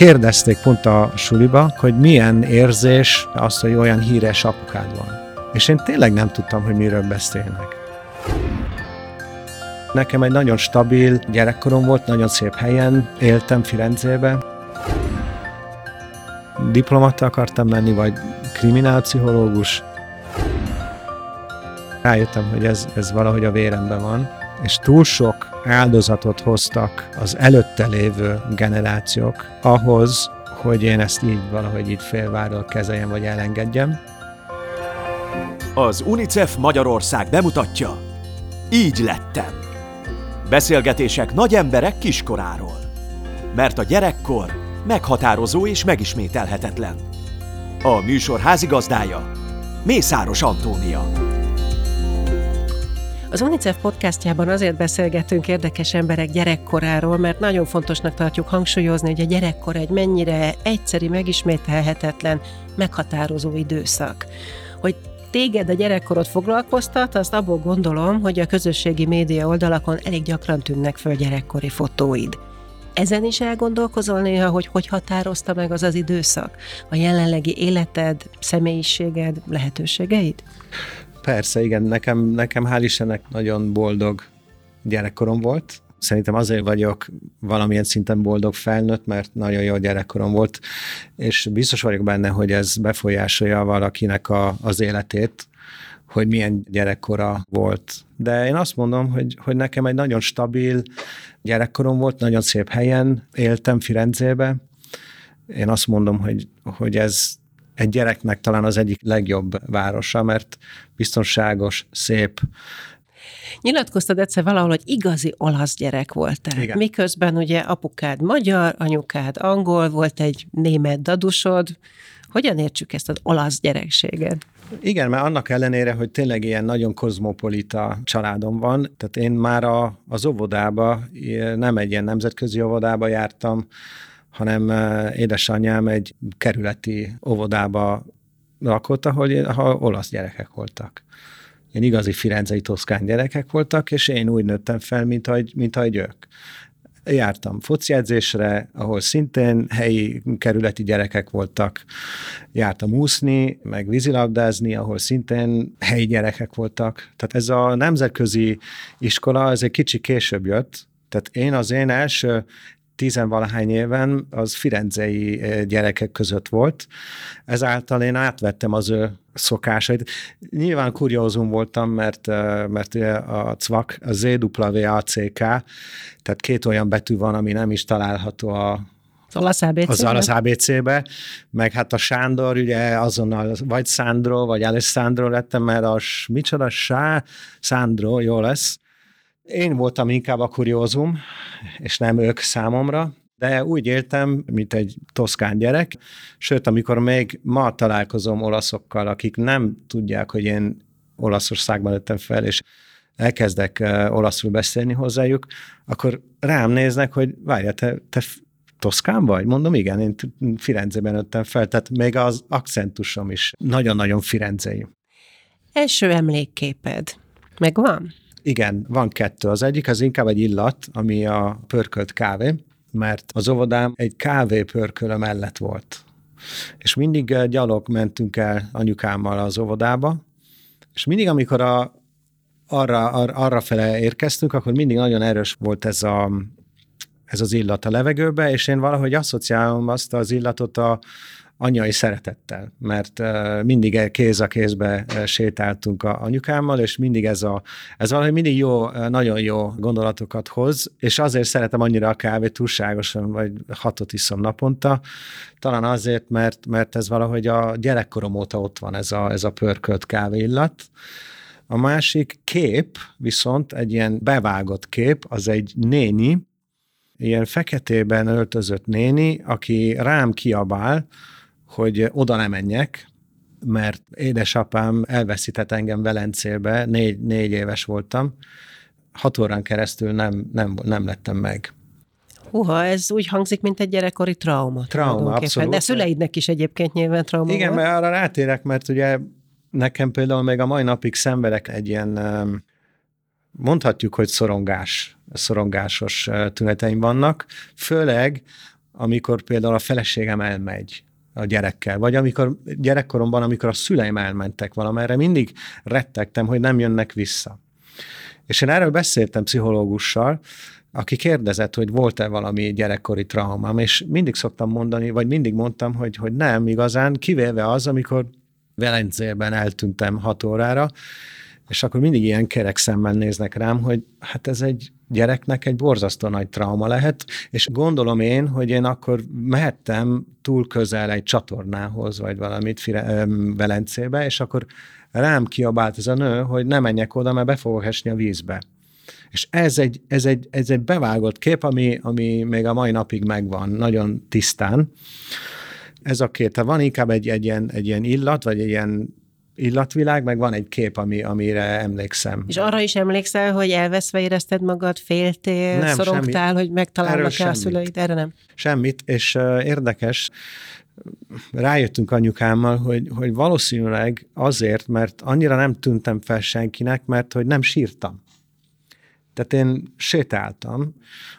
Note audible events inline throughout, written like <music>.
Kérdezték pont a suliba, hogy milyen érzés az, hogy olyan híres apukád van. És én tényleg nem tudtam, hogy miről beszélnek. Nekem egy nagyon stabil gyerekkorom volt, nagyon szép helyen éltem Firenzébe. Diplomata akartam lenni, vagy kriminálpszichológus. Rájöttem, hogy ez, ez valahogy a véremben van, és túl sok áldozatot hoztak az előtte lévő generációk ahhoz, hogy én ezt így valahogy így félváról kezeljem, vagy elengedjem. Az UNICEF Magyarország bemutatja Így lettem. Beszélgetések nagy emberek kiskoráról. Mert a gyerekkor meghatározó és megismételhetetlen. A műsor házigazdája Mészáros Antónia. Az UNICEF podcastjában azért beszélgetünk érdekes emberek gyerekkoráról, mert nagyon fontosnak tartjuk hangsúlyozni, hogy a gyerekkor egy mennyire egyszeri, megismételhetetlen, meghatározó időszak. Hogy téged a gyerekkorod foglalkoztat, azt abból gondolom, hogy a közösségi média oldalakon elég gyakran tűnnek föl gyerekkori fotóid. Ezen is elgondolkozol néha, hogy hogy határozta meg az az időszak? A jelenlegi életed, személyiséged, lehetőségeid? Persze, igen, nekem, nekem hál' Istennek nagyon boldog gyerekkorom volt. Szerintem azért vagyok valamilyen szinten boldog felnőtt, mert nagyon jó gyerekkorom volt, és biztos vagyok benne, hogy ez befolyásolja valakinek a, az életét, hogy milyen gyerekkora volt. De én azt mondom, hogy, hogy nekem egy nagyon stabil gyerekkorom volt, nagyon szép helyen éltem Firenzébe. Én azt mondom, hogy, hogy ez egy gyereknek talán az egyik legjobb városa, mert biztonságos, szép, Nyilatkoztad egyszer valahol, hogy igazi olasz gyerek voltál. Igen. Miközben ugye apukád magyar, anyukád angol, volt egy német dadusod. Hogyan értsük ezt az olasz gyerekséget? Igen, mert annak ellenére, hogy tényleg ilyen nagyon kozmopolita családom van, tehát én már a, az óvodába, nem egy ilyen nemzetközi óvodába jártam, hanem édesanyám egy kerületi óvodába lakott, ahol, ahol olasz gyerekek voltak. Ilyen igazi firenzei toszkán gyerekek voltak, és én úgy nőttem fel, mint ahogy, mint ahogy ők. Jártam fociedzésre, ahol szintén helyi kerületi gyerekek voltak. Jártam úszni, meg vízilabdázni, ahol szintén helyi gyerekek voltak. Tehát ez a nemzetközi iskola, ez egy kicsi később jött, tehát én az én első tizenvalahány éven az firenzei gyerekek között volt, ezáltal én átvettem az ő szokásait. Nyilván kuriózum voltam, mert, mert a CVAK, a ZWACK, tehát két olyan betű van, ami nem is található a az olasz ABC-be? Az olasz ABC-be, meg hát a Sándor, ugye azonnal vagy Sandro, vagy Alessandro lettem, mert a micsoda, Sá, Sandro, jó lesz. Én voltam inkább a kuriózum, és nem ők számomra, de úgy éltem, mint egy toszkán gyerek, sőt, amikor még ma találkozom olaszokkal, akik nem tudják, hogy én Olaszországban lettem fel, és elkezdek olaszul beszélni hozzájuk, akkor rám néznek, hogy várj, te, te Toszkán vagy? Mondom, igen, én Firenzében nőttem fel, tehát még az akcentusom is nagyon-nagyon firenzei. Első emlékképed megvan? Igen, van kettő. Az egyik az inkább egy illat, ami a pörkölt kávé, mert az óvodám egy kávé pörkölő mellett volt. És mindig eh, gyalog mentünk el anyukámmal az óvodába, és mindig, amikor a, arra, ar, arra fele érkeztünk, akkor mindig nagyon erős volt ez, a, ez az illat a levegőbe, és én valahogy asszociálom azt az illatot a, anyai szeretettel, mert mindig kéz a kézbe sétáltunk a anyukámmal, és mindig ez a, ez valahogy mindig jó, nagyon jó gondolatokat hoz, és azért szeretem annyira a kávét túlságosan, vagy hatot iszom naponta, talán azért, mert, mert ez valahogy a gyerekkorom óta ott van ez a, ez a pörkölt kávéillat. A másik kép, viszont egy ilyen bevágott kép, az egy néni, ilyen feketében öltözött néni, aki rám kiabál, hogy oda nem menjek, mert édesapám elveszített engem Velencélbe, négy, négy éves voltam, hat órán keresztül nem, nem, nem lettem meg. Húha, ez úgy hangzik, mint egy gyerekkori trauma. Trauma, abszolút. De szüleidnek is egyébként nyilván trauma Igen, volt. mert arra rátérek, mert ugye nekem például még a mai napig szenvedek egy ilyen, mondhatjuk, hogy szorongás, szorongásos tüneteim vannak, főleg amikor például a feleségem elmegy a gyerekkel, vagy amikor gyerekkoromban, amikor a szüleim elmentek valamerre, mindig rettegtem, hogy nem jönnek vissza. És én erről beszéltem pszichológussal, aki kérdezett, hogy volt-e valami gyerekkori traumám, és mindig szoktam mondani, vagy mindig mondtam, hogy, hogy nem igazán, kivéve az, amikor Velencében eltűntem hat órára, és akkor mindig ilyen kerek szemmel néznek rám, hogy hát ez egy gyereknek egy borzasztó nagy trauma lehet, és gondolom én, hogy én akkor mehettem túl közel egy csatornához, vagy valamit Fire, Velencébe, és akkor rám kiabált ez a nő, hogy ne menjek oda, mert be fogok esni a vízbe. És ez egy, ez egy, ez egy bevágott kép, ami, ami még a mai napig megvan, nagyon tisztán. Ez a két, van inkább egy, egy, ilyen, egy ilyen illat, vagy egy ilyen illatvilág, meg van egy kép, ami, amire emlékszem. És arra is emlékszel, hogy elveszve érezted magad, féltél, nem, szorongtál, semmi. hogy megtalálnak-e a szüleid? Erre nem? Semmit, és uh, érdekes, rájöttünk anyukámmal, hogy, hogy valószínűleg azért, mert annyira nem tűntem fel senkinek, mert hogy nem sírtam. Tehát én sétáltam,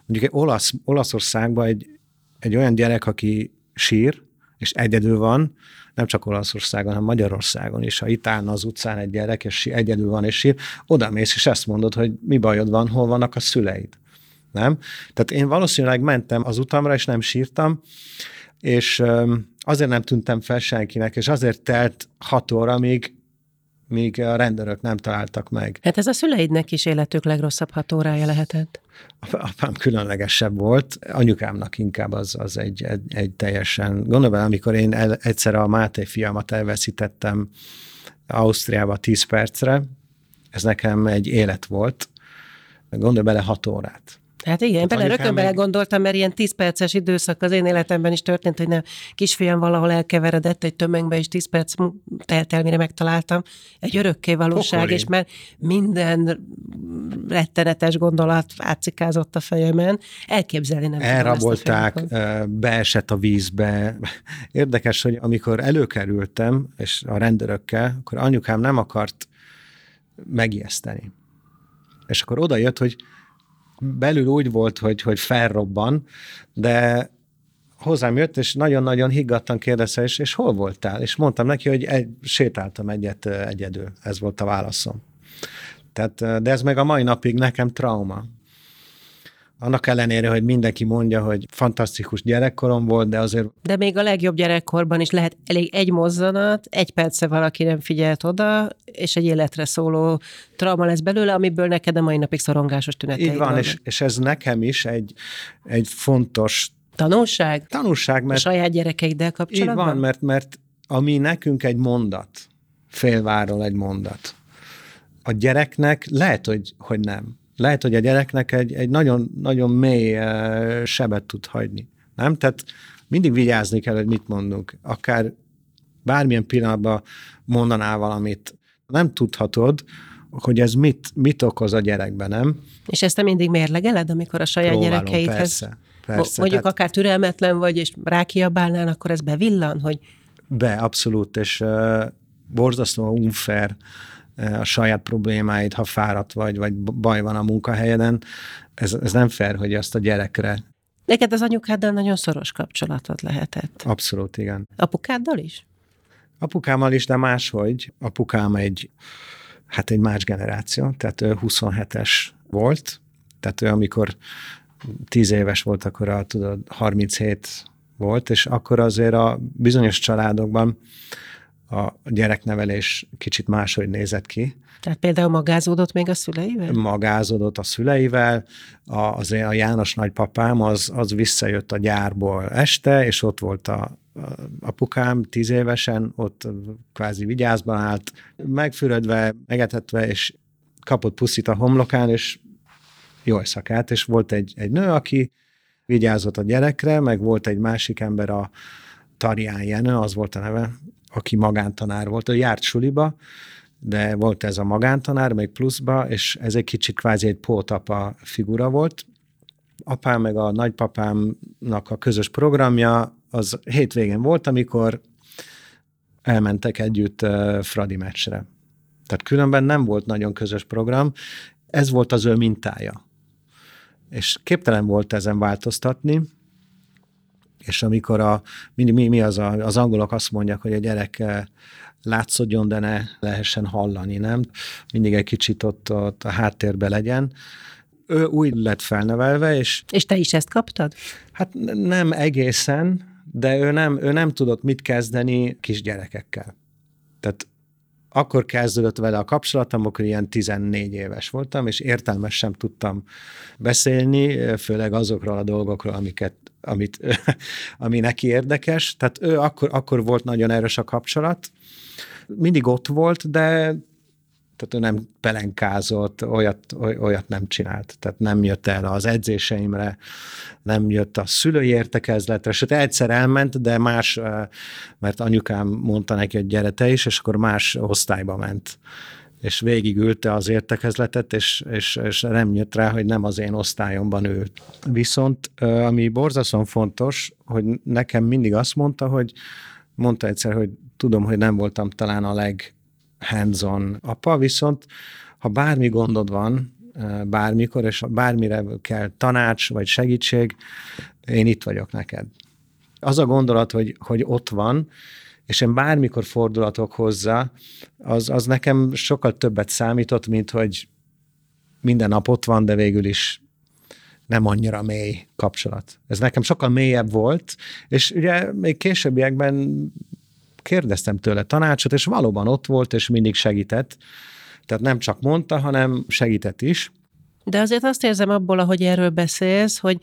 mondjuk egy olasz, Olaszországban egy, egy olyan gyerek, aki sír, és egyedül van, nem csak Olaszországon, hanem Magyarországon is, ha itt állna az utcán egy gyerek, és egyedül van és sír, oda mész, és ezt mondod, hogy mi bajod van, hol vannak a szüleid. Nem? Tehát én valószínűleg mentem az utamra, és nem sírtam, és azért nem tűntem fel senkinek, és azért telt hat óra, míg míg a rendőrök nem találtak meg. Hát ez a szüleidnek is életük legrosszabb hat órája lehetett. Apám különlegesebb volt, anyukámnak inkább az, az egy, egy, egy teljesen... Gondolom, amikor én el, egyszer a Máté fiamat elveszítettem Ausztriába 10 percre, ez nekem egy élet volt. Gondolj bele hat órát. Hát igen, bele rögtön meg... belegondoltam, mert ilyen 10 perces időszak az én életemben is történt, hogy nem kisfiam valahol elkeveredett egy tömegbe, és 10 perc telt el, mire megtaláltam. Egy örökké valóság, Pokoli. és mert minden rettenetes gondolat átszikázott a fejemen. Elképzelni nem Elrabolták, beesett a vízbe. <laughs> Érdekes, hogy amikor előkerültem, és a rendőrökkel, akkor anyukám nem akart megijeszteni. És akkor oda jött, hogy belül úgy volt, hogy, hogy felrobban, de hozzám jött, és nagyon-nagyon higgadtan kérdezte, és, és hol voltál? És mondtam neki, hogy egy, sétáltam egyet egyedül. Ez volt a válaszom. Tehát, de ez meg a mai napig nekem trauma. Annak ellenére, hogy mindenki mondja, hogy fantasztikus gyerekkorom volt, de azért... De még a legjobb gyerekkorban is lehet elég egy mozzanat, egy perce valaki nem figyelt oda, és egy életre szóló trauma lesz belőle, amiből neked a mai napig szorongásos tüneteid Így van, és, és ez nekem is egy, egy fontos... Tanulság? Tanulság, mert... A saját gyerekeiddel kapcsolatban? Így van, mert, mert ami nekünk egy mondat, félváról egy mondat, a gyereknek lehet, hogy, hogy nem lehet, hogy a gyereknek egy, egy nagyon, nagyon mély uh, sebet tud hagyni. Nem? Tehát mindig vigyázni kell, hogy mit mondunk. Akár bármilyen pillanatban mondanál valamit, nem tudhatod, hogy ez mit, mit okoz a gyerekben, nem? És ezt te mindig mérlegeled, amikor a saját Próbálom, gyerekeidhez... Persze, persze. Mondjuk tehát... akár türelmetlen vagy, és rákiabálnál, akkor ez bevillan, hogy... Be, abszolút, és uh, borzasztóan unfair a saját problémáid, ha fáradt vagy, vagy baj van a munkahelyeden, ez, ez nem fair, hogy azt a gyerekre Neked az anyukáddal nagyon szoros kapcsolatod lehetett. Abszolút, igen. Apukáddal is? Apukámmal is, de máshogy. Apukám egy, hát egy más generáció, tehát ő 27-es volt, tehát ő amikor 10 éves volt, akkor a, tudod, 37 volt, és akkor azért a bizonyos családokban a gyereknevelés kicsit máshogy nézett ki. Tehát például magázódott még a szüleivel? Magázódott a szüleivel, a, azért a János nagypapám az, az visszajött a gyárból este, és ott volt a, a apukám tíz évesen, ott kvázi vigyázban állt, megfürödve, megetetve, és kapott puszit a homlokán, és jó szakát, és volt egy, egy nő, aki vigyázott a gyerekre, meg volt egy másik ember, a Tarján Jenő, az volt a neve, aki magántanár volt, ő járt suliba, de volt ez a magántanár, még pluszba, és ez egy kicsit kvázi egy pótapa figura volt. Apám meg a nagypapámnak a közös programja az hétvégén volt, amikor elmentek együtt Fradi meccsre. Tehát különben nem volt nagyon közös program, ez volt az ő mintája. És képtelen volt ezen változtatni, És amikor a, mi, mi, mi az, a, az angolok azt mondják, hogy a gyerek látszódjon, de ne lehessen hallani, nem? Mindig egy kicsit ott, ott a háttérbe legyen. Ő úgy lett felnevelve, és... És te is ezt kaptad? Hát nem egészen, de ő nem, ő nem tudott mit kezdeni kisgyerekekkel. Tehát akkor kezdődött vele a kapcsolatom, amikor ilyen 14 éves voltam, és értelmes sem tudtam beszélni, főleg azokról a dolgokról, amiket, amit, <laughs> ami neki érdekes. Tehát ő akkor, akkor volt nagyon erős a kapcsolat. Mindig ott volt, de tehát ő nem pelenkázott, olyat, olyat nem csinált. Tehát nem jött el az edzéseimre, nem jött a szülői értekezletre, sőt egyszer elment, de más, mert anyukám mondta neki, hogy gyere te is, és akkor más osztályba ment és végigülte az értekezletet, és, és, és nem jött rá, hogy nem az én osztályomban ült. Viszont ami borzasztóan fontos, hogy nekem mindig azt mondta, hogy mondta egyszer, hogy tudom, hogy nem voltam talán a leg hands-on apa, viszont ha bármi gondod van, bármikor, és bármire kell tanács vagy segítség, én itt vagyok neked. Az a gondolat, hogy, hogy ott van, és én bármikor fordulatok hozzá, az, az nekem sokkal többet számított, mint hogy minden nap ott van, de végül is nem annyira mély kapcsolat. Ez nekem sokkal mélyebb volt, és ugye még későbbiekben kérdeztem tőle tanácsot, és valóban ott volt, és mindig segített. Tehát nem csak mondta, hanem segített is. De azért azt érzem abból, ahogy erről beszélsz, hogy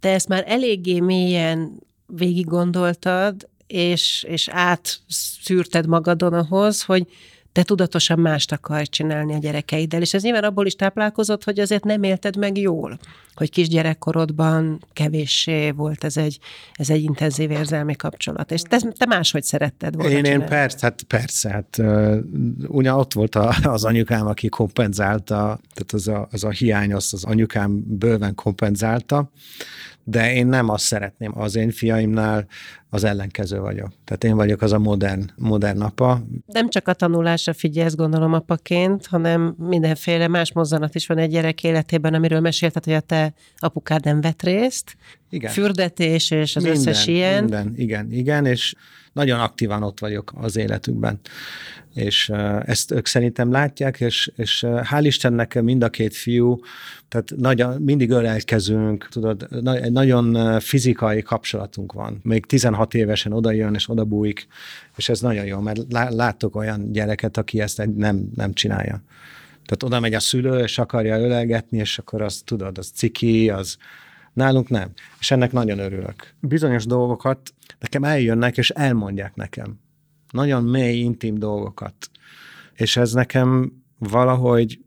te ezt már eléggé mélyen végig gondoltad, és, és átszűrted magadon ahhoz, hogy te tudatosan mást akarj csinálni a gyerekeiddel. És ez nyilván abból is táplálkozott, hogy azért nem élted meg jól, hogy kisgyerekkorodban kevéssé volt ez egy, ez egy intenzív érzelmi kapcsolat. És te, te máshogy szeretted volna Én, én persze, hát persze, hát uh, ugyan ott volt a, az anyukám, aki kompenzálta, tehát az a, az a hiány, azt az anyukám bőven kompenzálta, de én nem azt szeretném. Az én fiaimnál az ellenkező vagyok. Tehát én vagyok az a modern, modern apa. Nem csak a tanulásra figyelsz, gondolom apaként, hanem mindenféle más mozzanat is van egy gyerek életében, amiről mesélted, hogy a te apukád nem vett részt. Igen. Fürdetés és az minden, összes ilyen. Minden, igen, igen, és nagyon aktívan ott vagyok az életükben. És ezt ők szerintem látják, és, és hál' Istennek mind a két fiú, tehát nagy, mindig ölelkezünk, tudod, egy nagyon fizikai kapcsolatunk van. Még 16 évesen oda jön és oda bújik, és ez nagyon jó, mert látok olyan gyereket, aki ezt nem, nem csinálja. Tehát oda megy a szülő, és akarja ölelgetni, és akkor azt tudod, az ciki, az nálunk nem. És ennek nagyon örülök. Bizonyos dolgokat nekem eljönnek, és elmondják nekem. Nagyon mély, intim dolgokat. És ez nekem valahogy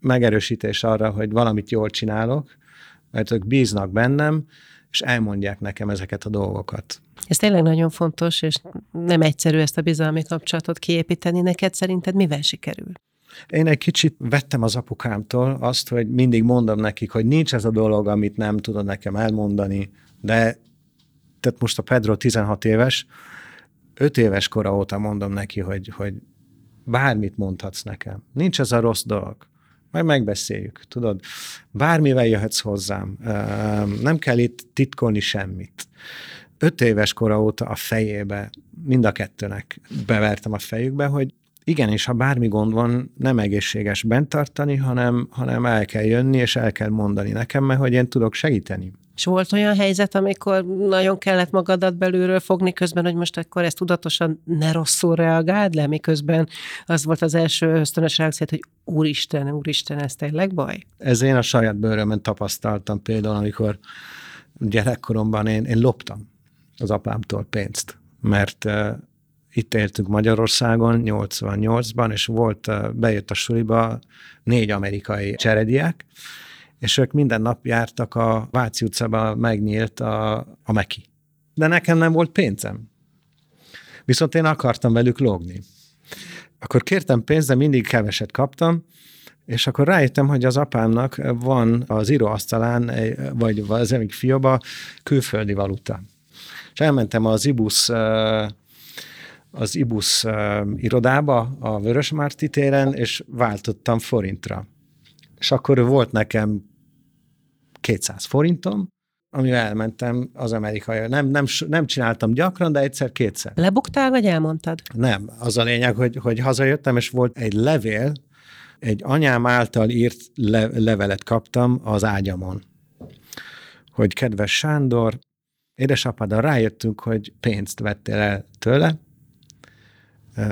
megerősítés arra, hogy valamit jól csinálok, mert ők bíznak bennem, és elmondják nekem ezeket a dolgokat. Ez tényleg nagyon fontos, és nem egyszerű ezt a bizalmi kapcsolatot kiépíteni. Neked szerinted mivel sikerül? Én egy kicsit vettem az apukámtól azt, hogy mindig mondom nekik, hogy nincs ez a dolog, amit nem tudod nekem elmondani, de tehát most a Pedro 16 éves, 5 éves kora óta mondom neki, hogy, hogy bármit mondhatsz nekem. Nincs ez a rossz dolog. Majd megbeszéljük, tudod. Bármivel jöhetsz hozzám. Nem kell itt titkolni semmit. Öt éves kora óta a fejébe, mind a kettőnek bevertem a fejükbe, hogy igenis, ha bármi gond van, nem egészséges bent tartani, hanem, hanem el kell jönni, és el kell mondani nekem, mert hogy én tudok segíteni. És volt olyan helyzet, amikor nagyon kellett magadat belülről fogni közben, hogy most akkor ezt tudatosan ne rosszul reagáld le, miközben az volt az első ösztönös reakció, hogy úristen, úristen, ez tényleg baj? Ez én a saját bőrömön tapasztaltam például, amikor gyerekkoromban én, én loptam az apámtól pénzt, mert uh, itt éltünk Magyarországon 88-ban, és volt, bejött a suliba négy amerikai cserediák, és ők minden nap jártak a Váci utcába, megnyílt a, a Meki. De nekem nem volt pénzem. Viszont én akartam velük lógni. Akkor kértem pénzt, de mindig keveset kaptam, és akkor rájöttem, hogy az apámnak van az íróasztalán, vagy az egyik fióba külföldi valuta. És elmentem az IBUS az IBUS irodába, a Vörösmárti téren, és váltottam forintra. És akkor volt nekem 200 forintom, amivel elmentem az amerikai. Nem, nem, nem csináltam gyakran, de egyszer-kétszer. Lebuktál, vagy elmondtad? Nem. Az a lényeg, hogy, hogy hazajöttem, és volt egy levél, egy anyám által írt le, levelet kaptam az ágyamon. Hogy kedves Sándor, édesapáddal rájöttünk, hogy pénzt vettél el tőle,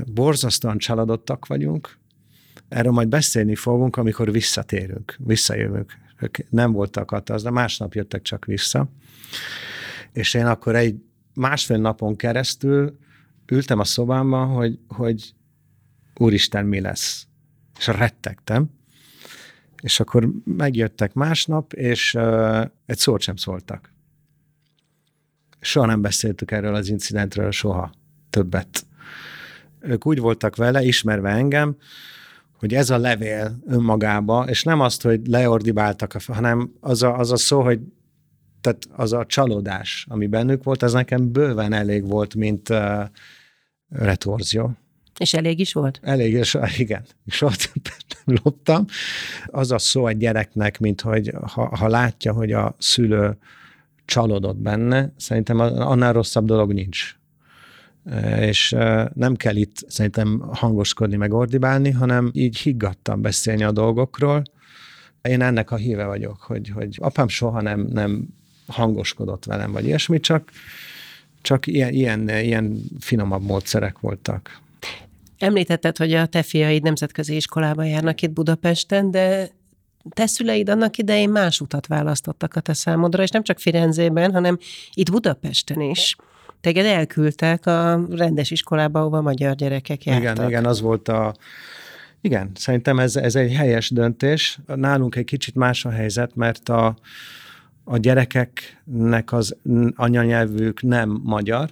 borzasztóan csalódottak vagyunk, erről majd beszélni fogunk, amikor visszatérünk, visszajövünk. Ők nem voltak ott, az, de másnap jöttek csak vissza. És én akkor egy másfél napon keresztül ültem a szobámban, hogy, hogy úristen, mi lesz. És rettegtem. És akkor megjöttek másnap, és uh, egy szót sem szóltak. Soha nem beszéltük erről az incidentről, soha többet. Ők úgy voltak vele, ismerve engem, hogy ez a levél önmagába, és nem azt, hogy leordibáltak, hanem az a, az a szó, hogy tehát az a csalódás, ami bennük volt, az nekem bőven elég volt, mint uh, retorzió. És elég is volt? Elég, és <laughs> igen. És ott loptam. Az a szó egy gyereknek, mint hogy ha, ha látja, hogy a szülő csalódott benne, szerintem annál rosszabb dolog nincs és nem kell itt szerintem hangoskodni, meg ordibálni, hanem így higgadtan beszélni a dolgokról. Én ennek a híve vagyok, hogy, hogy apám soha nem, nem hangoskodott velem, vagy ilyesmi, csak, csak ilyen, ilyen, ilyen finomabb módszerek voltak. Említetted, hogy a te fiaid nemzetközi iskolába járnak itt Budapesten, de te szüleid annak idején más utat választottak a te számodra, és nem csak Firenzében, hanem itt Budapesten is. Teged elküldtek a rendes iskolába, ahova magyar gyerekek jártak. Igen, igen, az volt a... Igen, szerintem ez, ez egy helyes döntés. Nálunk egy kicsit más a helyzet, mert a, a gyerekeknek az anyanyelvük nem magyar,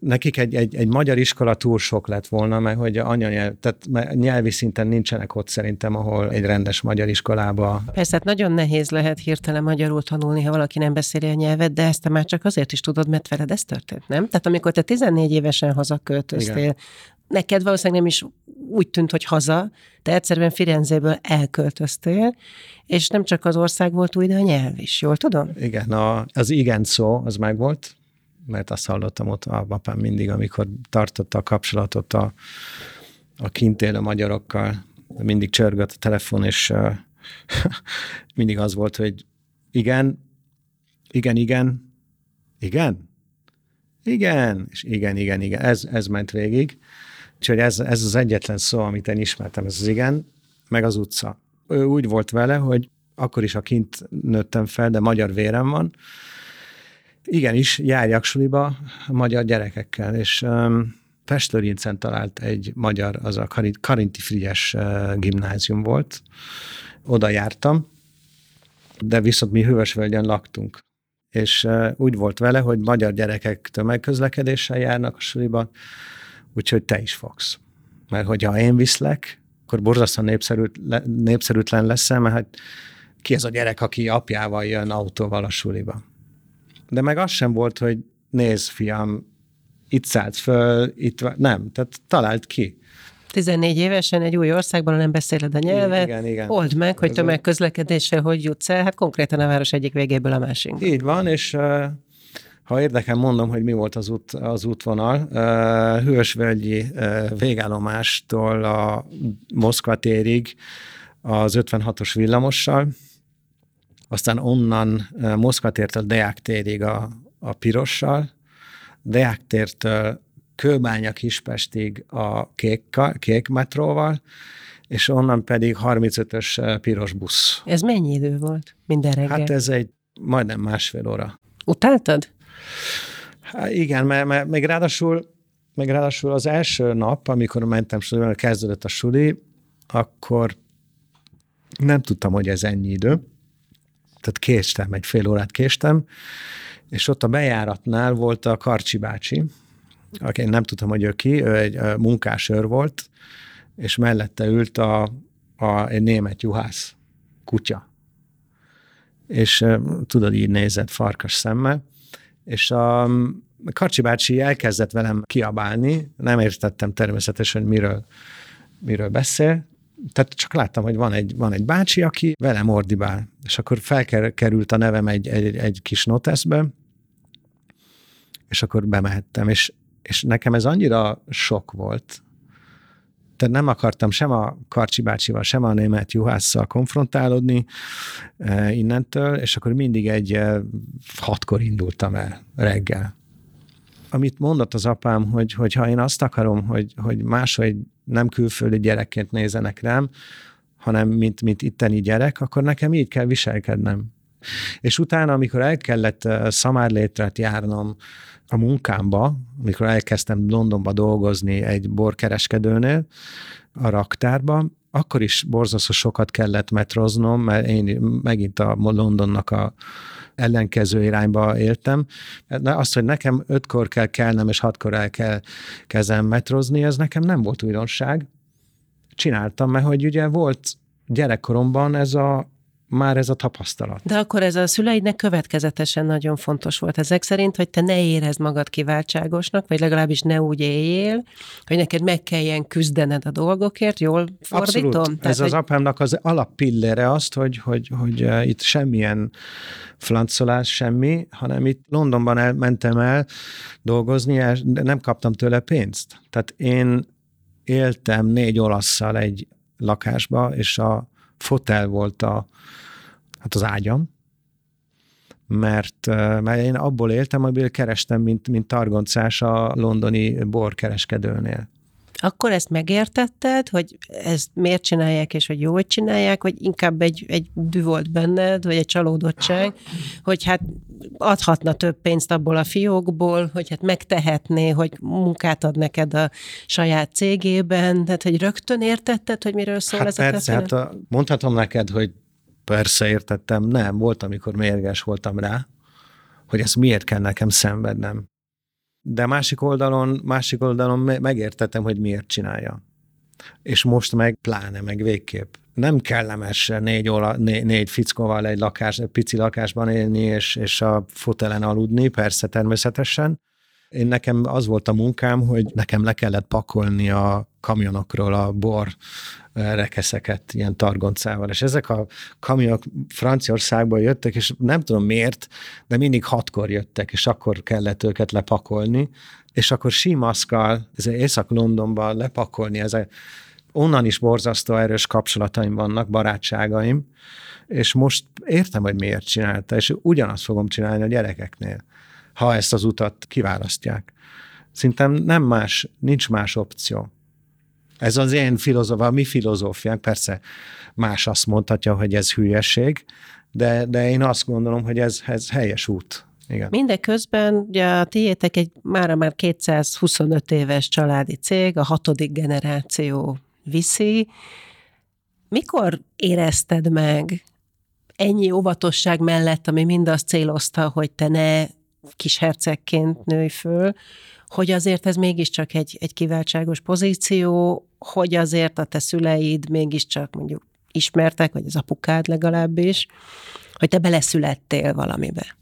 nekik egy, egy, egy magyar iskola túl sok lett volna, mert hogy anyanyelv, tehát nyelvi szinten nincsenek ott szerintem, ahol egy rendes magyar iskolába. Persze, hát nagyon nehéz lehet hirtelen magyarul tanulni, ha valaki nem beszéli a nyelvet, de ezt te már csak azért is tudod, mert veled ez történt, nem? Tehát amikor te 14 évesen hazaköltöztél, Igen. neked valószínűleg nem is úgy tűnt, hogy haza, de egyszerűen Firenzéből elköltöztél, és nem csak az ország volt új, de a nyelv is, jól tudom? Igen, a, az igen szó, az meg volt, mert azt hallottam ott a apám mindig, amikor tartotta a kapcsolatot a, a kint élő magyarokkal, mindig csörgött a telefon, és uh, <laughs> mindig az volt, hogy igen, igen, igen, igen, igen, és igen, igen, igen, ez, ez ment végig. Úgyhogy ez, ez az egyetlen szó, amit én ismertem, ez az igen, meg az utca. Ő úgy volt vele, hogy akkor is, a kint nőttem fel, de magyar vérem van, igenis járjak suliba a magyar gyerekekkel, és um, talált egy magyar, az a Karinti Frigyes gimnázium volt. Oda jártam, de viszont mi Hővösvölgyen laktunk. És úgy volt vele, hogy magyar gyerekek tömegközlekedéssel járnak a suliba, úgyhogy te is fogsz. Mert hogyha én viszlek, akkor borzasztóan népszerűt, le, népszerűtlen leszel, mert hát ki az a gyerek, aki apjával jön autóval a suliba de meg az sem volt, hogy nézd, fiam, itt szállt föl, itt nem, tehát talált ki. 14 évesen egy új országban, nem beszéled a nyelvet, igen, igen. old meg, hogy tömegközlekedéssel hogy jutsz el, hát konkrétan a város egyik végéből a másik. Így van, és ha érdekel, mondom, hogy mi volt az, út, az útvonal. Hősvölgyi végállomástól a Moszkva térig az 56-os villamossal, aztán onnan Moszkva tértől Deák térig a, a pirossal, Deák tértől Kőbánya Kispestig a kék, kék metróval, és onnan pedig 35-ös piros busz. Ez mennyi idő volt minden reggel? Hát ez egy majdnem másfél óra. Utáltad? Hát igen, mert, mert még ráadásul, még ráadásul az első nap, amikor mentem suliba, kezdődött a suli, akkor nem tudtam, hogy ez ennyi idő tehát késtem, egy fél órát késtem, és ott a bejáratnál volt a Karcsi bácsi, aki én nem tudtam, hogy ő ki, ő egy munkásőr volt, és mellette ült a, a, egy német juhász kutya. És tudod, így nézett farkas szemmel, és a Karcsi bácsi elkezdett velem kiabálni, nem értettem természetesen, miről, miről beszél, tehát csak láttam, hogy van egy, van egy bácsi, aki velem ordibál, és akkor felkerült a nevem egy, egy, egy kis noteszbe, és akkor bemehettem, és, és nekem ez annyira sok volt, tehát nem akartam sem a Karcsi bácsival, sem a német juhásszal konfrontálódni e, innentől, és akkor mindig egy e, hatkor indultam el reggel. Amit mondott az apám, hogy, hogy ha én azt akarom, hogy, hogy máshogy nem külföldi gyerekként nézenek rám, hanem mint, mint itteni gyerek, akkor nekem így kell viselkednem. És utána, amikor el kellett szamárlétret járnom a munkámba, amikor elkezdtem Londonba dolgozni egy borkereskedőnél, a raktárba, akkor is borzasztó sokat kellett metroznom, mert én megint a Londonnak a ellenkező irányba éltem. Azt, hogy nekem ötkor kell kelnem, és hatkor el kell kezem metrozni, ez nekem nem volt újdonság. Csináltam, mert hogy ugye volt gyerekkoromban ez a már ez a tapasztalat. De akkor ez a szüleidnek következetesen nagyon fontos volt ezek szerint, hogy te ne érezd magad kiváltságosnak, vagy legalábbis ne úgy éljél, hogy neked meg kelljen küzdened a dolgokért, jól fordítom? Abszolút. Tehát, ez hogy... az apámnak az alappillere azt, hogy, hogy, hogy uh, itt semmilyen flancolás, semmi, hanem itt Londonban el, mentem el dolgozni, de nem kaptam tőle pénzt. Tehát én éltem négy olaszszal egy lakásba, és a fotel volt a, hát az ágyam, mert, mert én abból éltem, amiből kerestem, mint, mint targoncás a londoni borkereskedőnél. Akkor ezt megértetted, hogy ezt miért csinálják, és hogy jól csinálják, vagy inkább egy, egy dű volt benned, vagy egy csalódottság, hogy hát adhatna több pénzt abból a fiókból, hogy hát megtehetné, hogy munkát ad neked a saját cégében, tehát hogy rögtön értetted, hogy miről szól hát ez persze, a hát a, mondhatom neked, hogy persze értettem, nem, volt, amikor mérges voltam rá, hogy ezt miért kell nekem szenvednem. De másik oldalon, másik oldalon megértettem, hogy miért csinálja. És most meg pláne, meg végképp. Nem kellemes négy, ola, négy, négy fickóval egy lakás, egy pici lakásban élni, és, és a fotelen aludni, persze természetesen. Én nekem az volt a munkám, hogy nekem le kellett pakolni a kamionokról a bor rekeszeket ilyen targoncával, és ezek a kamionok Franciaországból jöttek, és nem tudom miért, de mindig hatkor jöttek, és akkor kellett őket lepakolni, és akkor símaszkal, ez Észak-Londonban lepakolni, ez onnan is borzasztó erős kapcsolataim vannak, barátságaim, és most értem, hogy miért csinálta, és ugyanazt fogom csinálni a gyerekeknél, ha ezt az utat kiválasztják. Szerintem nem más, nincs más opció. Ez az én filozófia, mi filozófiánk, persze más azt mondhatja, hogy ez hülyeség, de, de én azt gondolom, hogy ez, ez helyes út. Igen. Mindeközben ugye a tiétek egy mára már 225 éves családi cég, a hatodik generáció viszi. Mikor érezted meg ennyi óvatosság mellett, ami mind azt célozta, hogy te ne kis hercegként nőj föl, hogy azért ez mégiscsak egy, egy kiváltságos pozíció, hogy azért a te szüleid mégiscsak mondjuk ismertek, vagy az apukád legalábbis, hogy te beleszülettél valamibe.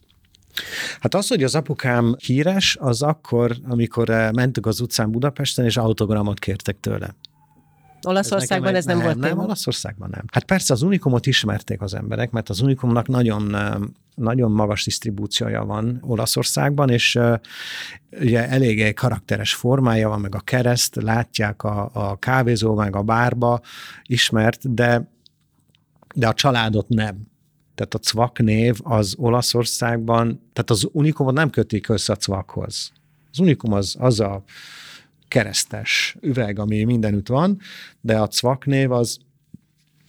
Hát az, hogy az apukám híres, az akkor, amikor eh, mentünk az utcán Budapesten, és autogramot kértek tőle. Olaszországban ez, ez nem, nem volt Nem, nem Olaszországban nem. Hát persze az Unikumot ismerték az emberek, mert az Unikumnak nagyon nagyon magas disztribúciója van Olaszországban, és ugye eléggé karakteres formája van, meg a kereszt, látják a, a kávézó, meg a bárba ismert, de, de a családot nem. Tehát a cvak név az Olaszországban, tehát az unikumot nem kötik össze a cvakhoz. Az unikum az, az a keresztes üveg, ami mindenütt van, de a cvak név az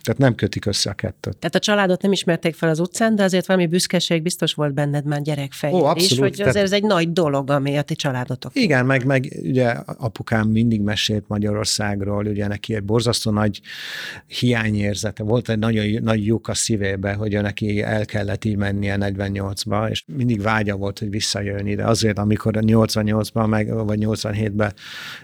tehát nem kötik össze a kettőt. Tehát a családot nem ismerték fel az utcán, de azért valami büszkeség biztos volt benned már gyerekfején Ó, is, hogy azért ez egy nagy dolog, ami a ti családotok. Igen, meg, meg ugye apukám mindig mesélt Magyarországról, ugye neki egy borzasztó nagy hiányérzete, volt egy nagyon nagy lyuk a szívébe, hogy neki el kellett így mennie 48-ba, és mindig vágya volt, hogy visszajön ide. Azért, amikor 88-ban, meg, vagy 87-ben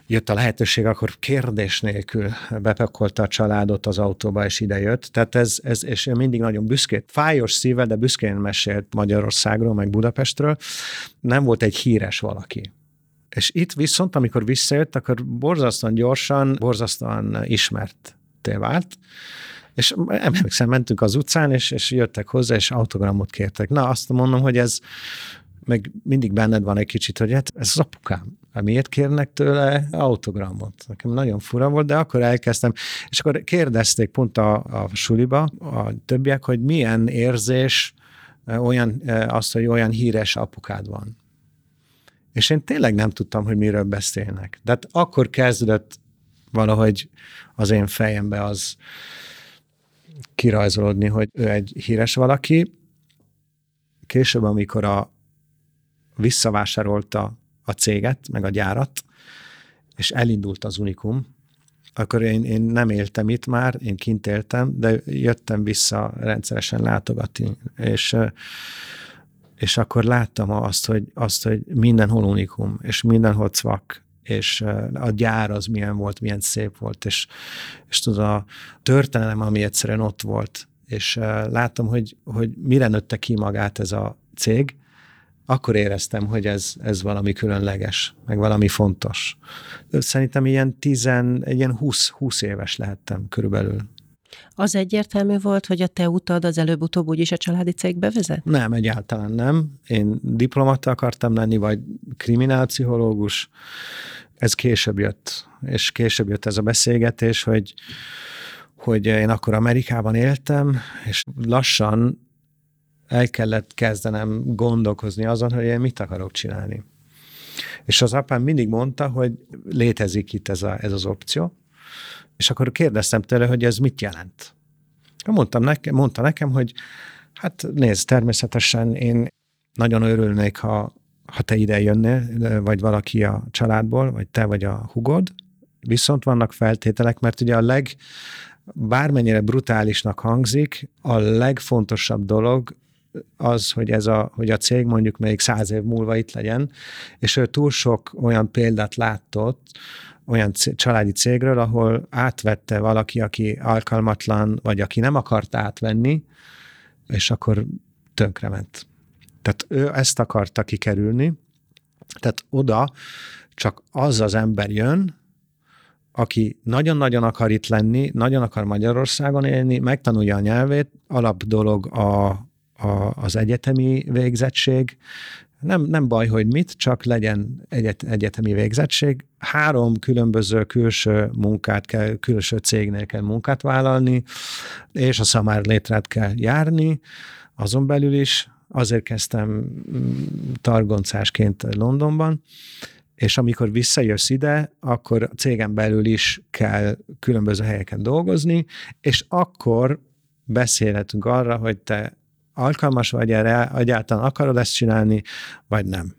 jött a lehetőség, akkor kérdés nélkül bepakolta a családot az autóba, és ide jött. Tehát ez, ez és én mindig nagyon büszkét, fájos szívvel, de büszkén mesélt Magyarországról, meg Budapestről. Nem volt egy híres valaki. És itt viszont, amikor visszajött, akkor borzasztóan gyorsan, borzasztóan ismert vált, és emlékszem, mentünk az utcán, és, és jöttek hozzá, és autogramot kértek. Na, azt mondom, hogy ez meg mindig benned van egy kicsit, hogy hát ez az apukám. Hát miért kérnek tőle autogramot? Nekem nagyon fura volt, de akkor elkezdtem, és akkor kérdezték pont a, a suliba a többiek, hogy milyen érzés olyan, az, hogy olyan híres apukád van. És én tényleg nem tudtam, hogy miről beszélnek. De hát akkor kezdődött valahogy az én fejembe az kirajzolódni, hogy ő egy híres valaki. Később, amikor a visszavásárolta a céget, meg a gyárat, és elindult az Unikum, akkor én, én nem éltem itt már, én kint éltem, de jöttem vissza rendszeresen látogatni, és, és akkor láttam azt, hogy, azt, hogy mindenhol unikum, és mindenhol cvak, és a gyár az milyen volt, milyen szép volt, és, és tudod, a történelem, ami egyszerűen ott volt, és láttam, hogy, hogy mire nőtte ki magát ez a cég, akkor éreztem, hogy ez, ez valami különleges, meg valami fontos. Szerintem ilyen, tizen, ilyen 20, 20 éves lehettem körülbelül. Az egyértelmű volt, hogy a te utad az előbb-utóbb úgyis a családi cégbe vezet? Nem, egyáltalán nem. Én diplomata akartam lenni, vagy kriminálpszichológus. Ez később jött, és később jött ez a beszélgetés, hogy, hogy én akkor Amerikában éltem, és lassan el kellett kezdenem gondolkozni azon, hogy én mit akarok csinálni. És az apám mindig mondta, hogy létezik itt ez, a, ez az opció, és akkor kérdeztem tőle, hogy ez mit jelent. Mondtam nekem, mondta nekem, hogy hát nézd, természetesen én nagyon örülnék, ha, ha te ide jönnél, vagy valaki a családból, vagy te vagy a hugod, viszont vannak feltételek, mert ugye a leg, bármennyire brutálisnak hangzik, a legfontosabb dolog az, hogy, ez a, hogy a cég mondjuk még száz év múlva itt legyen, és ő túl sok olyan példát látott, olyan családi cégről, ahol átvette valaki, aki alkalmatlan, vagy aki nem akart átvenni, és akkor tönkrement. Tehát ő ezt akarta kikerülni, tehát oda csak az az ember jön, aki nagyon-nagyon akar itt lenni, nagyon akar Magyarországon élni, megtanulja a nyelvét, alap dolog a a, az egyetemi végzettség. Nem, nem baj, hogy mit, csak legyen egyet, egyetemi végzettség. Három különböző külső munkát kell, külső cégnél kell munkát vállalni, és a szamár létrát kell járni, azon belül is. Azért kezdtem mm, targoncásként Londonban, és amikor visszajössz ide, akkor a cégen belül is kell különböző helyeken dolgozni, és akkor beszélhetünk arra, hogy te alkalmas vagy erre, egyáltalán akarod ezt csinálni, vagy nem.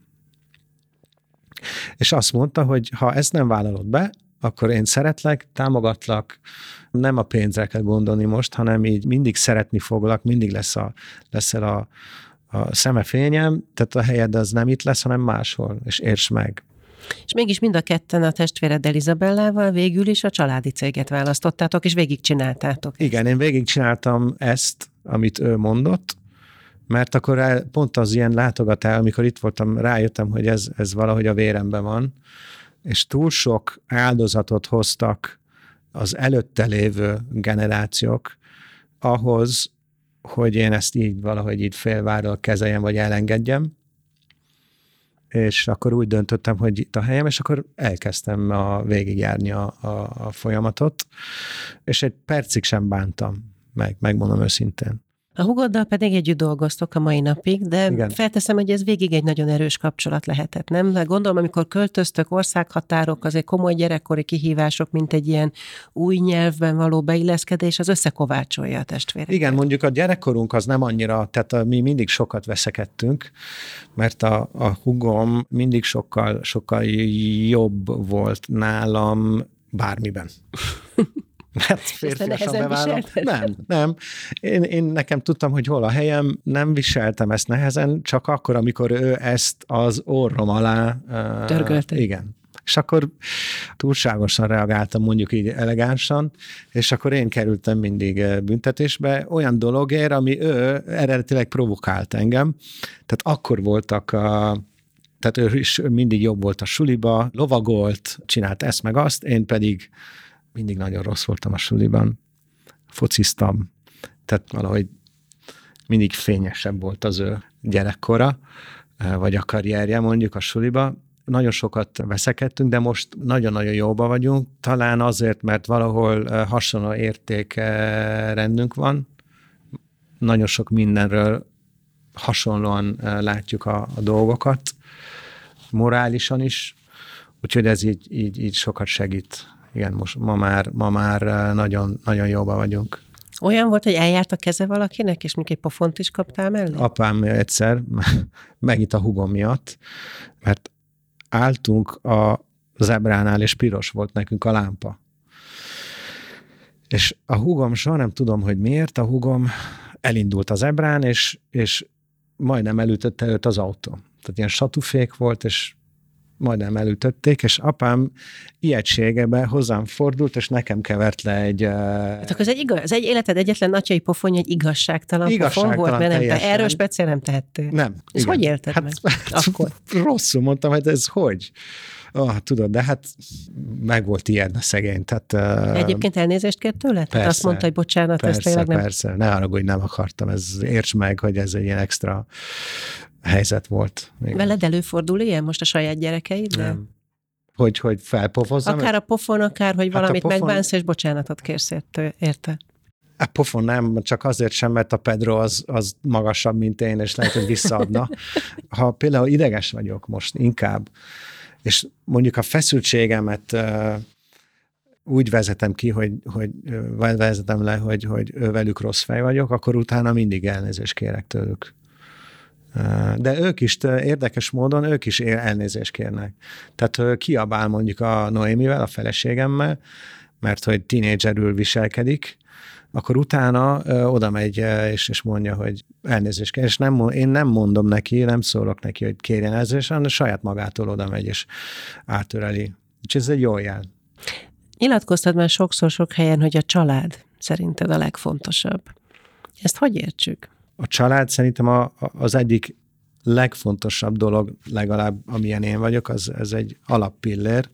És azt mondta, hogy ha ezt nem vállalod be, akkor én szeretlek, támogatlak, nem a pénzre kell gondolni most, hanem így mindig szeretni foglak, mindig lesz a, leszel a, a szemefényem, tehát a helyed az nem itt lesz, hanem máshol, és érts meg. És mégis mind a ketten a testvéred Elizabellával végül is a családi céget választottátok, és végigcsináltátok. Igen, én végigcsináltam ezt, amit ő mondott, mert akkor pont az ilyen látogatál, amikor itt voltam, rájöttem, hogy ez, ez valahogy a véremben van, és túl sok áldozatot hoztak az előtte lévő generációk ahhoz, hogy én ezt így valahogy így félváról kezeljem, vagy elengedjem. És akkor úgy döntöttem, hogy itt a helyem, és akkor elkezdtem a végigjárni a, a, a folyamatot, és egy percig sem bántam meg, megmondom őszintén. A hugoddal pedig együtt dolgoztok a mai napig, de Igen. felteszem, hogy ez végig egy nagyon erős kapcsolat lehetett, nem? De gondolom, amikor költöztök országhatárok, azért komoly gyerekkori kihívások, mint egy ilyen új nyelvben való beilleszkedés, az összekovácsolja a testvéreket. Igen, mondjuk a gyerekkorunk az nem annyira, tehát mi mindig sokat veszekedtünk, mert a, a hugom mindig sokkal, sokkal jobb volt nálam bármiben. <laughs> mert férfiasan bevállalom. Nem, nem. Én, én nekem tudtam, hogy hol a helyem, nem viseltem ezt nehezen, csak akkor, amikor ő ezt az orrom alá... Törgölte. Uh, igen. És akkor túlságosan reagáltam, mondjuk így elegánsan, és akkor én kerültem mindig büntetésbe olyan dologért, ami ő eredetileg provokált engem. Tehát akkor voltak a tehát ő is mindig jobb volt a suliba, lovagolt, csinált ezt meg azt, én pedig mindig nagyon rossz voltam a suliban, fociztam, tehát valahogy mindig fényesebb volt az ő gyerekkora, vagy a karrierje mondjuk a suliba. Nagyon sokat veszekedtünk, de most nagyon-nagyon jóba vagyunk, talán azért, mert valahol hasonló értékrendünk van, nagyon sok mindenről hasonlóan látjuk a, a dolgokat, morálisan is, úgyhogy ez így, így, így sokat segít. Igen, most ma már, ma már nagyon, nagyon jóba vagyunk. Olyan volt, hogy eljárt a keze valakinek, és még egy pofont is kaptál mellé? Apám egyszer, <laughs> megint a hugom miatt, mert álltunk a zebránál, és piros volt nekünk a lámpa. És a hugom soha nem tudom, hogy miért, a hugom elindult az ebrán, és, és majdnem elütötte őt az autó. Tehát ilyen satufék volt, és majdnem elütötték, és apám ijegységebe hozzám fordult, és nekem kevert le egy... Hát akkor ez egy, igaz, ez egy életed egyetlen atyai pofonja, egy igazságtalan, igazságtalan pofon volt, mert nem, te erről speciál nem tehettél. Nem. Ez igen. hogy élted hát, meg? Hát, akkor? <laughs> Rosszul mondtam, hogy ez hogy? Oh, tudod, de hát meg volt ilyen a szegény. Tehát, uh, Egyébként elnézést kért tőle? Persze, Tehát azt mondta, hogy bocsánat, persze, ez tényleg nem... Persze, ne hogy nem akartam, ez érts meg, hogy ez egy ilyen extra helyzet volt. Még Veled előfordul ilyen most a saját gyerekeid? Nem. Hogy, hogy felpofozzam? Akár a pofon, akár, hogy hát valamit pofon... megbánsz, és bocsánatot kérsz érte. A pofon nem, csak azért sem, mert a Pedro az, az magasabb, mint én, és lehet, hogy visszaadna. <laughs> Ha például ideges vagyok most inkább, és mondjuk a feszültségemet úgy vezetem ki, hogy, hogy uh, vezetem le, hogy, hogy velük rossz fej vagyok, akkor utána mindig elnézést kérek tőlük. De ők is érdekes módon, ők is elnézést kérnek. Tehát kiabál mondjuk a Noémivel, a feleségemmel, mert hogy tínédzserül viselkedik, akkor utána ö, oda megy és, és mondja, hogy elnézést kér, és nem, én nem mondom neki, nem szólok neki, hogy kérjen elnézést, hanem saját magától oda megy és átöreli. Úgyhogy ez egy jó jel. Nyilatkoztad már sokszor sok helyen, hogy a család szerinted a legfontosabb. Ezt hogy értsük? A család szerintem a, az egyik legfontosabb dolog, legalább amilyen én vagyok, az ez egy alappillér.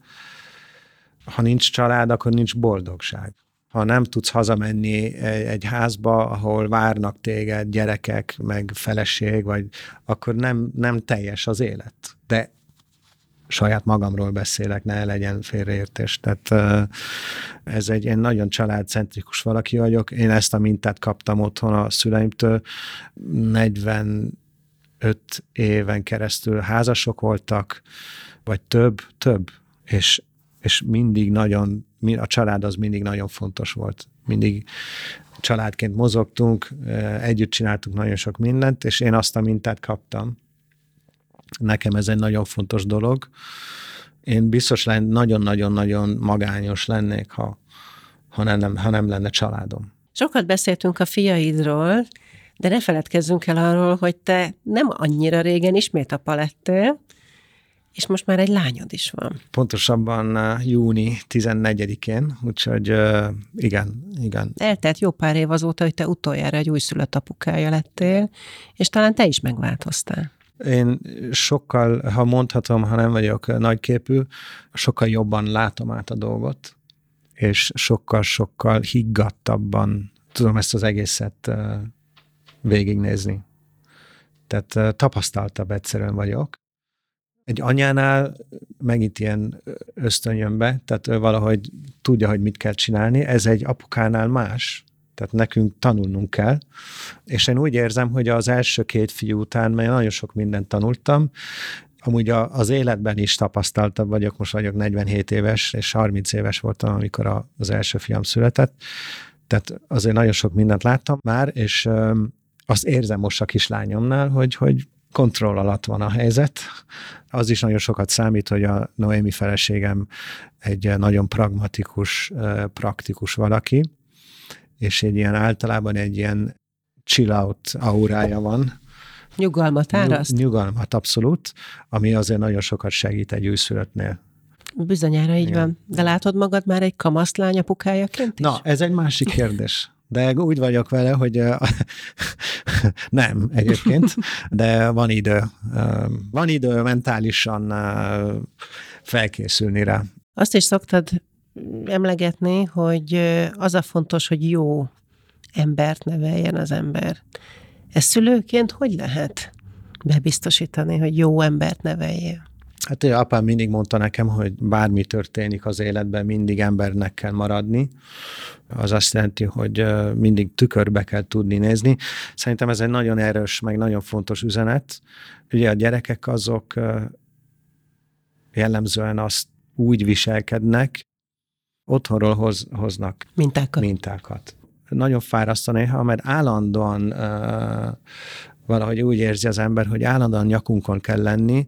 Ha nincs család, akkor nincs boldogság. Ha nem tudsz hazamenni egy házba, ahol várnak téged gyerekek, meg feleség, vagy akkor nem, nem teljes az élet. De saját magamról beszélek, ne legyen félreértés. Tehát ez egy én nagyon családcentrikus valaki vagyok. Én ezt a mintát kaptam otthon a szüleimtől. 45 éven keresztül házasok voltak, vagy több, több, és, és mindig nagyon, a család az mindig nagyon fontos volt. Mindig családként mozogtunk, együtt csináltunk nagyon sok mindent, és én azt a mintát kaptam, Nekem ez egy nagyon fontos dolog. Én biztos nagyon-nagyon-nagyon magányos lennék, ha, ha, nem, ha nem lenne családom. Sokat beszéltünk a fiaidról, de ne feledkezzünk el arról, hogy te nem annyira régen ismét apa lettél, és most már egy lányod is van. Pontosabban uh, júni 14-én, úgyhogy uh, igen, igen. Eltelt jó pár év azóta, hogy te utoljára egy újszülött apukája lettél, és talán te is megváltoztál. Én sokkal, ha mondhatom, ha nem vagyok nagyképű, sokkal jobban látom át a dolgot, és sokkal-sokkal higgadtabban tudom ezt az egészet végignézni. Tehát tapasztaltabb egyszerűen vagyok. Egy anyánál megint ilyen ösztön jön be, tehát ő valahogy tudja, hogy mit kell csinálni. Ez egy apukánál más. Tehát nekünk tanulnunk kell. És én úgy érzem, hogy az első két fiú után, mert nagyon sok mindent tanultam, amúgy a, az életben is tapasztaltabb vagyok, most vagyok 47 éves, és 30 éves voltam, amikor a, az első fiam született. Tehát azért nagyon sok mindent láttam már, és ö, azt érzem most a kislányomnál, hogy, hogy kontroll alatt van a helyzet. Az is nagyon sokat számít, hogy a Noémi feleségem egy nagyon pragmatikus, praktikus valaki, és egy ilyen általában egy ilyen chill out aurája van. Nyugalmat áraszt? Nyugalmat, abszolút, ami azért nagyon sokat segít egy újszülöttnél. Bizonyára így Igen. van. De látod magad már egy kamaszlány apukájaként is? Na, ez egy másik kérdés. De úgy vagyok vele, hogy <laughs> nem egyébként, de van idő. Van idő mentálisan felkészülni rá. Azt is szoktad emlegetni, hogy az a fontos, hogy jó embert neveljen az ember. Ez szülőként hogy lehet bebiztosítani, hogy jó embert neveljél? Hát ugye apám mindig mondta nekem, hogy bármi történik az életben, mindig embernek kell maradni. Az azt jelenti, hogy mindig tükörbe kell tudni nézni. Szerintem ez egy nagyon erős, meg nagyon fontos üzenet. Ugye a gyerekek azok jellemzően azt úgy viselkednek, otthonról hoz, hoznak mintákat. mintákat. Nagyon fárasztó néha, mert állandóan uh, valahogy úgy érzi az ember, hogy állandóan nyakunkon kell lenni,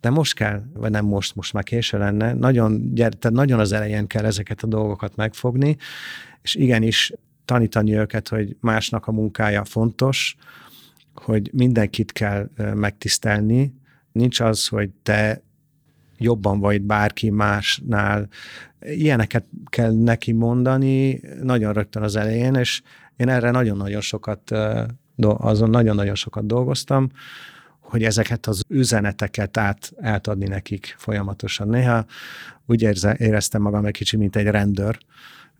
de most kell, vagy nem most, most már késő lenne, nagyon, tehát nagyon az elején kell ezeket a dolgokat megfogni, és igenis tanítani őket, hogy másnak a munkája fontos, hogy mindenkit kell megtisztelni, nincs az, hogy te jobban vagy bárki másnál. Ilyeneket kell neki mondani nagyon rögtön az elején, és én erre nagyon-nagyon sokat, azon nagyon-nagyon sokat dolgoztam, hogy ezeket az üzeneteket át, átadni nekik folyamatosan. Néha úgy éreztem magam egy kicsi, mint egy rendőr,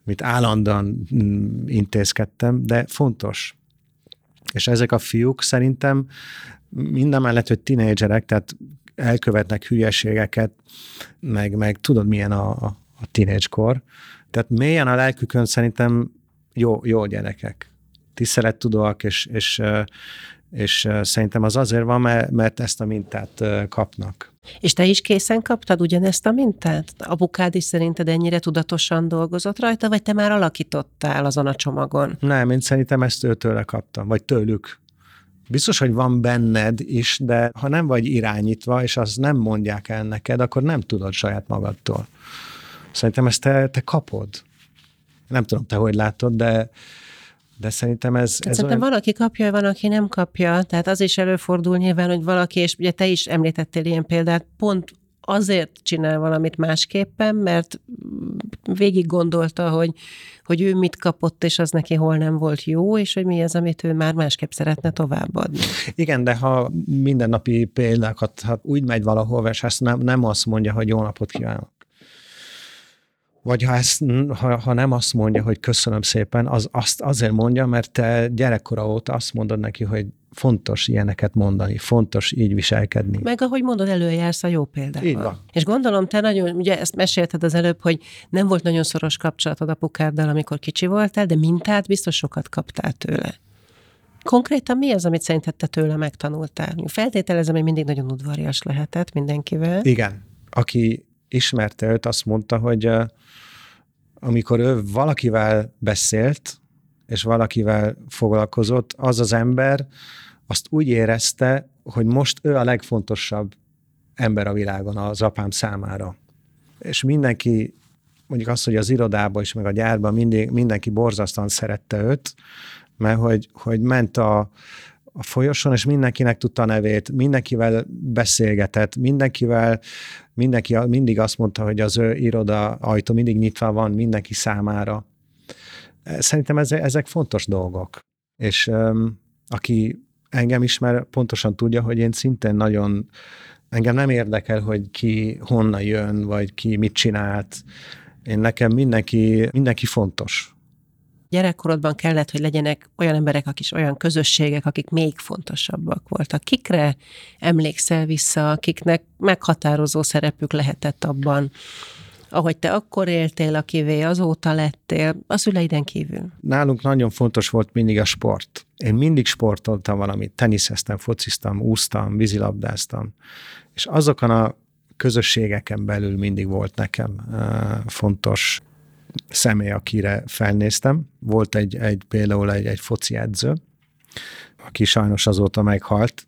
mit állandóan mm, intézkedtem, de fontos. És ezek a fiúk szerintem minden mellett, hogy tinédzserek, tehát elkövetnek hülyeségeket, meg, meg tudod, milyen a, a tínédzskor. Tehát mélyen a lelkükön szerintem jó, jó gyerekek, tisztelettudóak, és, és, és szerintem az azért van, mert ezt a mintát kapnak. És te is készen kaptad ugyanezt a mintát? Apukád is szerinted ennyire tudatosan dolgozott rajta, vagy te már alakítottál azon a csomagon? Nem, én szerintem ezt őtőle kaptam, vagy tőlük. Biztos, hogy van benned is, de ha nem vagy irányítva, és azt nem mondják el neked, akkor nem tudod saját magadtól. Szerintem ezt te, te kapod. Nem tudom, te hogy látod, de de szerintem ez... ez szerintem olyan... van, aki kapja, van, aki nem kapja. Tehát az is előfordul nyilván, hogy valaki, és ugye te is említettél ilyen példát, pont azért csinál valamit másképpen, mert végig gondolta, hogy, hogy ő mit kapott, és az neki hol nem volt jó, és hogy mi az, amit ő már másképp szeretne továbbadni. Igen, de ha mindennapi példákat, ha úgy megy valahol, és ezt nem, nem azt mondja, hogy jó napot kívánok, vagy ha, ezt, ha, ha nem azt mondja, hogy köszönöm szépen, az azt azért mondja, mert te gyerekkora óta azt mondod neki, hogy fontos ilyeneket mondani, fontos így viselkedni. Meg ahogy mondod, előjársz a jó példával. Így van. És gondolom, te nagyon, ugye ezt mesélted az előbb, hogy nem volt nagyon szoros kapcsolatod apukáddal, amikor kicsi voltál, de mintát biztos sokat kaptál tőle. Konkrétan mi az, amit szerinted te tőle megtanultál? Feltételezem, hogy mindig nagyon udvarias lehetett mindenkivel. Igen. Aki ismerte őt, azt mondta, hogy amikor ő valakivel beszélt, és valakivel foglalkozott, az az ember azt úgy érezte, hogy most ő a legfontosabb ember a világon az apám számára. És mindenki, mondjuk azt, hogy az irodában is, meg a gyárban mindig, mindenki borzasztóan szerette őt, mert hogy, hogy ment a, a folyosón, és mindenkinek tudta a nevét, mindenkivel beszélgetett, mindenkivel, mindenki mindig azt mondta, hogy az ő iroda ajtó mindig nyitva van mindenki számára. Szerintem ezek fontos dolgok. És um, aki engem ismer, pontosan tudja, hogy én szintén nagyon, engem nem érdekel, hogy ki honnan jön, vagy ki mit csinált. Én nekem mindenki, mindenki fontos gyerekkorodban kellett, hogy legyenek olyan emberek, akik olyan közösségek, akik még fontosabbak voltak. Kikre emlékszel vissza, akiknek meghatározó szerepük lehetett abban, ahogy te akkor éltél, akivé azóta lettél, a szüleiden kívül? Nálunk nagyon fontos volt mindig a sport. Én mindig sportoltam valamit, teniszeztem, fociztam, úsztam, vízilabdáztam, és azokon a közösségeken belül mindig volt nekem uh, fontos személy, akire felnéztem. Volt egy, egy például egy, egy foci edző, aki sajnos azóta meghalt,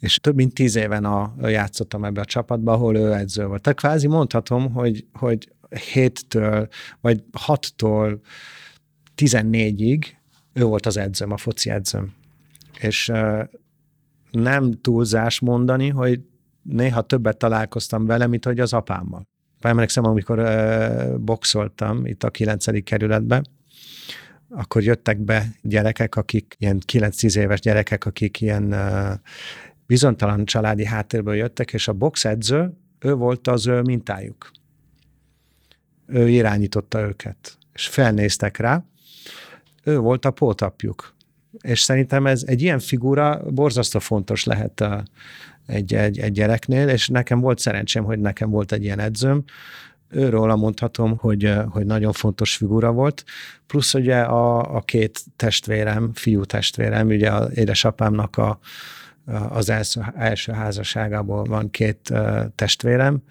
és több mint tíz éven a, játszottam ebbe a csapatba, ahol ő edző volt. Tehát kvázi mondhatom, hogy, hogy héttől, vagy hattól tizennégyig ő volt az edzőm, a foci edzőm. És nem túlzás mondani, hogy néha többet találkoztam vele, mint hogy az apámmal. Emlékszem, amikor uh, boxoltam itt a 9. kerületben, akkor jöttek be gyerekek, akik ilyen 9-10 éves gyerekek, akik ilyen uh, bizonytalan családi háttérből jöttek, és a boxedző, ő volt az ő mintájuk. ő irányította őket, és felnéztek rá, ő volt a pótapjuk. És szerintem ez egy ilyen figura borzasztó fontos lehet a, egy, egy, egy gyereknél, és nekem volt szerencsém, hogy nekem volt egy ilyen edzőm, őről mondhatom, hogy, hogy nagyon fontos figura volt, plusz ugye a, a két testvérem, fiú testvérem, ugye az édesapámnak a, az első, első házasságából van két testvérem,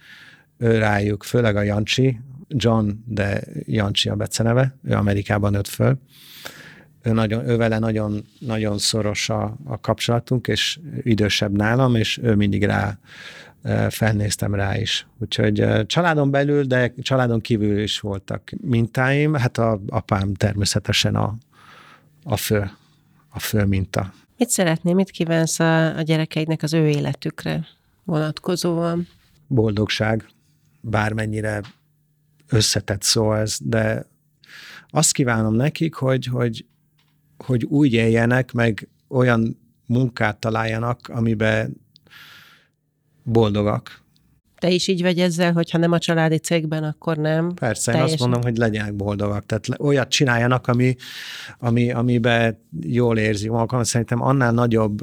ő rájuk, főleg a Jancsi, John, de Jancsi a beceneve, ő Amerikában nőtt föl, ő, nagyon, ő vele nagyon, nagyon szoros a, a kapcsolatunk, és idősebb nálam, és ő mindig rá felnéztem rá is. Úgyhogy családon belül, de családon kívül is voltak mintáim. Hát a apám természetesen a, a fő, a fő minta. Mit szeretném, mit kívánsz a, a gyerekeidnek az ő életükre vonatkozóan? Boldogság, bármennyire összetett szó ez, de azt kívánom nekik, hogy, hogy, hogy úgy éljenek, meg olyan munkát találjanak, amiben boldogak. Te is így vagy ezzel, hogyha nem a családi cégben, akkor nem? Persze, teljesen. én azt mondom, hogy legyenek boldogak. Tehát olyat csináljanak, ami, ami, amiben jól érzi magukat. Szerintem annál nagyobb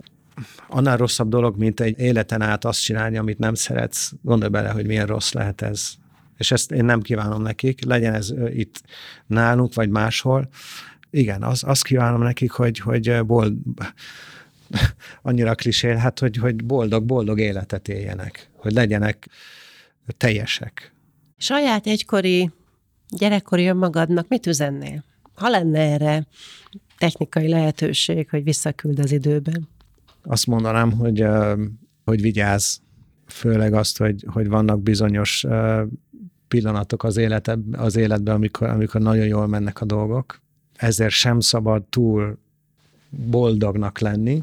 annál rosszabb dolog, mint egy életen át azt csinálni, amit nem szeretsz. Gondolj bele, hogy milyen rossz lehet ez. És ezt én nem kívánom nekik, legyen ez itt nálunk, vagy máshol. Igen, az, azt kívánom nekik, hogy, hogy bold, <laughs> annyira klisé, hát hogy, hogy boldog-boldog életet éljenek, hogy legyenek teljesek. Saját egykori gyerekkori önmagadnak mit üzennél? Ha lenne erre technikai lehetőség, hogy visszaküld az időben? Azt mondanám, hogy, hogy vigyázz, főleg azt, hogy, hogy vannak bizonyos pillanatok az, élete, az életben, amikor, amikor nagyon jól mennek a dolgok. Ezért sem szabad túl boldognak lenni,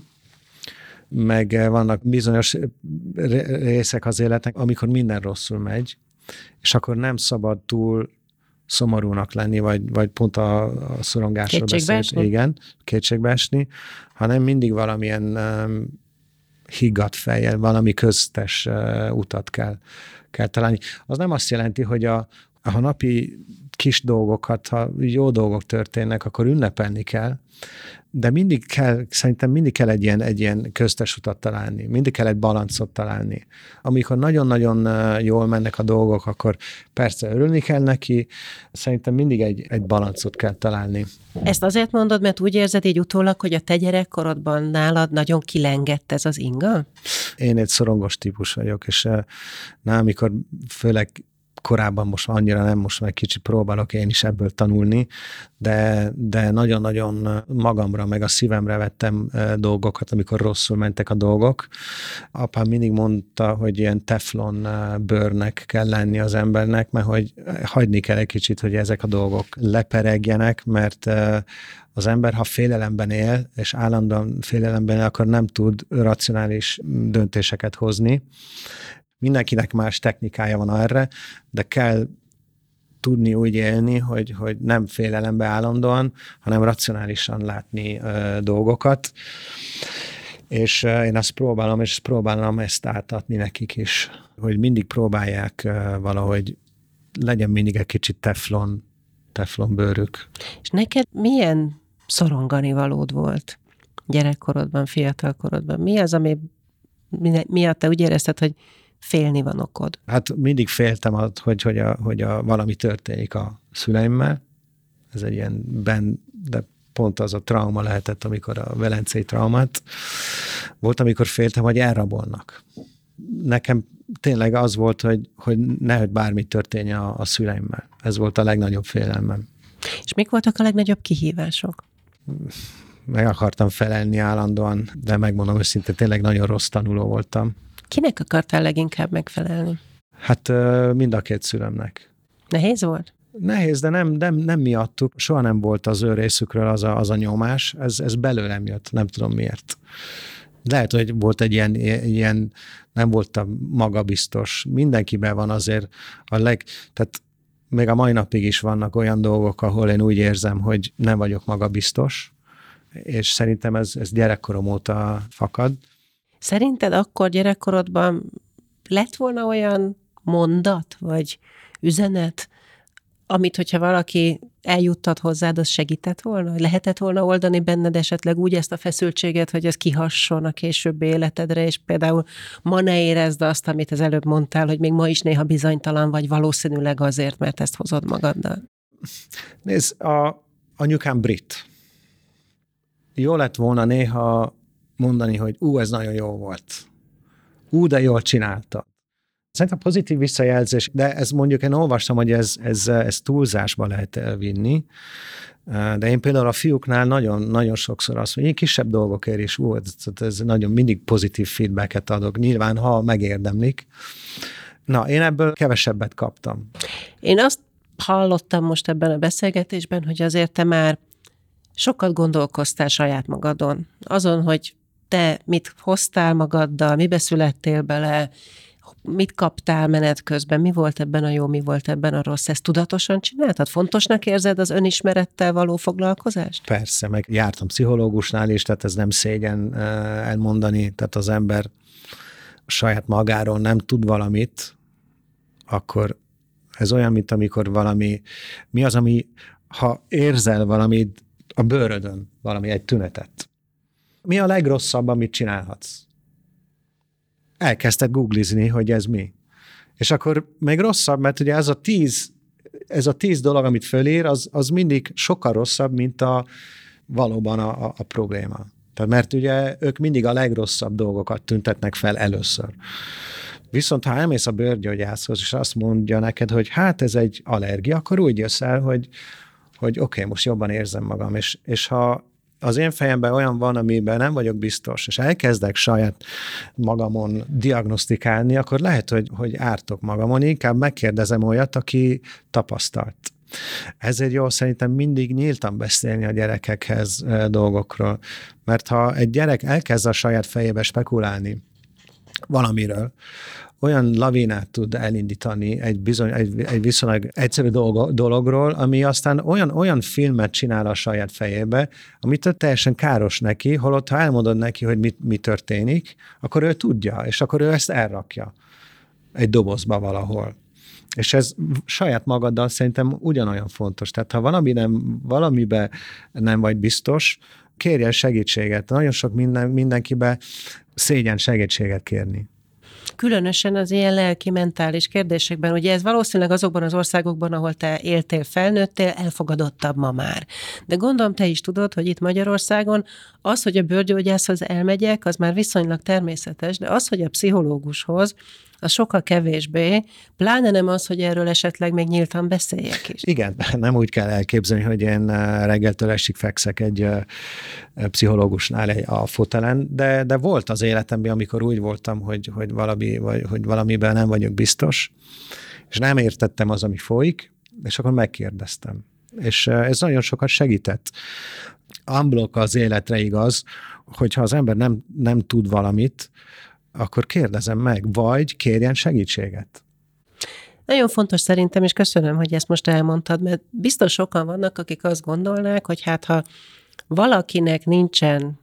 meg eh, vannak bizonyos részek az életnek, amikor minden rosszul megy, és akkor nem szabad túl szomorúnak lenni, vagy, vagy pont a, a szorongásról beszélt. Igen, kétségbe esni, hanem mindig valamilyen um, higgadt fejjel, valami köztes uh, utat kell, kell találni. Az nem azt jelenti, hogy a, ha napi kis dolgokat, ha jó dolgok történnek, akkor ünnepelni kell, de mindig kell, szerintem mindig kell egy ilyen, egy ilyen köztes utat találni, mindig kell egy balancot találni. Amikor nagyon-nagyon jól mennek a dolgok, akkor persze örülni kell neki, szerintem mindig egy, egy balancot kell találni. Ezt azért mondod, mert úgy érzed így utólag, hogy a te gyerekkorodban nálad nagyon kilengett ez az inga? Én egy szorongos típus vagyok, és na, amikor főleg korábban most annyira nem, most meg kicsit próbálok én is ebből tanulni, de, de nagyon-nagyon magamra, meg a szívemre vettem dolgokat, amikor rosszul mentek a dolgok. Apám mindig mondta, hogy ilyen teflon bőrnek kell lenni az embernek, mert hogy hagyni kell egy kicsit, hogy ezek a dolgok leperegjenek, mert az ember, ha félelemben él, és állandóan félelemben él, akkor nem tud racionális döntéseket hozni, Mindenkinek más technikája van erre, de kell tudni úgy élni, hogy, hogy nem félelembe állandóan, hanem racionálisan látni ö, dolgokat. És ö, én azt próbálom, és próbálom ezt átadni nekik is, hogy mindig próbálják ö, valahogy legyen mindig egy kicsit teflon, teflon bőrük. És neked milyen szorongani valód volt gyerekkorodban, fiatalkorodban? Mi az, ami miatt te úgy érezted, hogy félni van okod? Hát mindig féltem, hogy, hogy, a, hogy a, valami történik a szüleimmel. Ez egy ilyen ben, de pont az a trauma lehetett, amikor a velencei traumát. Volt, amikor féltem, hogy elrabolnak. Nekem tényleg az volt, hogy, hogy nehogy bármi történjen a, a szüleimmel. Ez volt a legnagyobb félelmem. És mik voltak a legnagyobb kihívások? Meg akartam felelni állandóan, de megmondom őszintén, tényleg nagyon rossz tanuló voltam. Kinek akartál leginkább megfelelni? Hát mind a két szülemnek. Nehéz volt? Nehéz, de nem, nem, nem miattuk. Soha nem volt az ő részükről az a, az a nyomás. Ez, ez belőlem jött, nem tudom miért. Lehet, hogy volt egy ilyen, ilyen nem voltam magabiztos. Mindenkiben van azért a leg, tehát még a mai napig is vannak olyan dolgok, ahol én úgy érzem, hogy nem vagyok magabiztos, és szerintem ez, ez gyerekkorom óta fakad. Szerinted akkor gyerekkorodban lett volna olyan mondat, vagy üzenet, amit, hogyha valaki eljuttat hozzád, az segített volna? Lehetett volna oldani benned esetleg úgy ezt a feszültséget, hogy ez kihasson a későbbi életedre, és például ma ne érezd azt, amit az előbb mondtál, hogy még ma is néha bizonytalan vagy, valószínűleg azért, mert ezt hozod magaddal. Nézd, a anyukám brit. Jó lett volna néha mondani, hogy ú, ez nagyon jó volt. Ú, de jól csinálta. Szerintem pozitív visszajelzés, de ez mondjuk én olvastam, hogy ez, ez, ez túlzásba lehet elvinni, de én például a fiúknál nagyon, nagyon sokszor azt mondom, hogy kisebb dolgokért is, ú, ez, ez nagyon mindig pozitív feedbacket adok, nyilván, ha megérdemlik. Na, én ebből kevesebbet kaptam. Én azt hallottam most ebben a beszélgetésben, hogy azért te már sokat gondolkoztál saját magadon. Azon, hogy te mit hoztál magaddal, mibe születtél bele, mit kaptál menet közben, mi volt ebben a jó, mi volt ebben a rossz, ezt tudatosan csináltad? Fontosnak érzed az önismerettel való foglalkozást? Persze, meg jártam pszichológusnál is, tehát ez nem szégyen elmondani, tehát az ember saját magáról nem tud valamit, akkor ez olyan, mint amikor valami, mi az, ami, ha érzel valamit a bőrödön, valami egy tünetet. Mi a legrosszabb, amit csinálhatsz? elkezdted googlizni, hogy ez mi. És akkor még rosszabb, mert ugye ez a tíz, ez a tíz dolog, amit fölír, az, az mindig sokkal rosszabb, mint a valóban a, a, a probléma. Tehát mert ugye ők mindig a legrosszabb dolgokat tüntetnek fel először. Viszont ha elmész a bőrgyógyászhoz, és azt mondja neked, hogy hát ez egy allergia, akkor úgy jössz el, hogy, hogy oké, okay, most jobban érzem magam, és, és ha az én fejemben olyan van, amiben nem vagyok biztos, és elkezdek saját magamon diagnosztikálni, akkor lehet, hogy, hogy ártok magamon, inkább megkérdezem olyat, aki tapasztalt. Ezért jó szerintem mindig nyíltan beszélni a gyerekekhez dolgokról, mert ha egy gyerek elkezd a saját fejébe spekulálni valamiről, olyan lavinát tud elindítani egy, bizony, egy, egy viszonylag egyszerű dolgo, dologról, ami aztán olyan, olyan filmet csinál a saját fejébe, amit teljesen káros neki, holott ha elmondod neki, hogy mi, mi történik, akkor ő tudja, és akkor ő ezt elrakja egy dobozba valahol. És ez saját magaddal szerintem ugyanolyan fontos. Tehát ha valami nem, valamibe nem vagy biztos, kérjen segítséget. Nagyon sok minden, mindenkibe szégyen segítséget kérni különösen az ilyen lelki-mentális kérdésekben. Ugye ez valószínűleg azokban az országokban, ahol te éltél, felnőttél, elfogadottabb ma már. De gondolom te is tudod, hogy itt Magyarországon az, hogy a bőrgyógyászhoz elmegyek, az már viszonylag természetes, de az, hogy a pszichológushoz, az sokkal kevésbé, pláne nem az, hogy erről esetleg még nyíltan beszéljek is. Igen, <laughs> nem úgy kell elképzelni, hogy én eh, reggeltől esig fekszek egy eh, pszichológusnál a fotelen, de, de volt az életemben, amikor úgy voltam, hogy, hogy, valami, vagy, hogy valamiben nem vagyok biztos, és nem értettem az, ami folyik, és akkor megkérdeztem. És eh, ez nagyon sokat segített. Unblock az életre igaz, hogyha az ember nem, nem tud valamit, akkor kérdezem meg, vagy kérjen segítséget. Nagyon fontos szerintem, és köszönöm, hogy ezt most elmondtad, mert biztos sokan vannak, akik azt gondolnák, hogy hát ha valakinek nincsen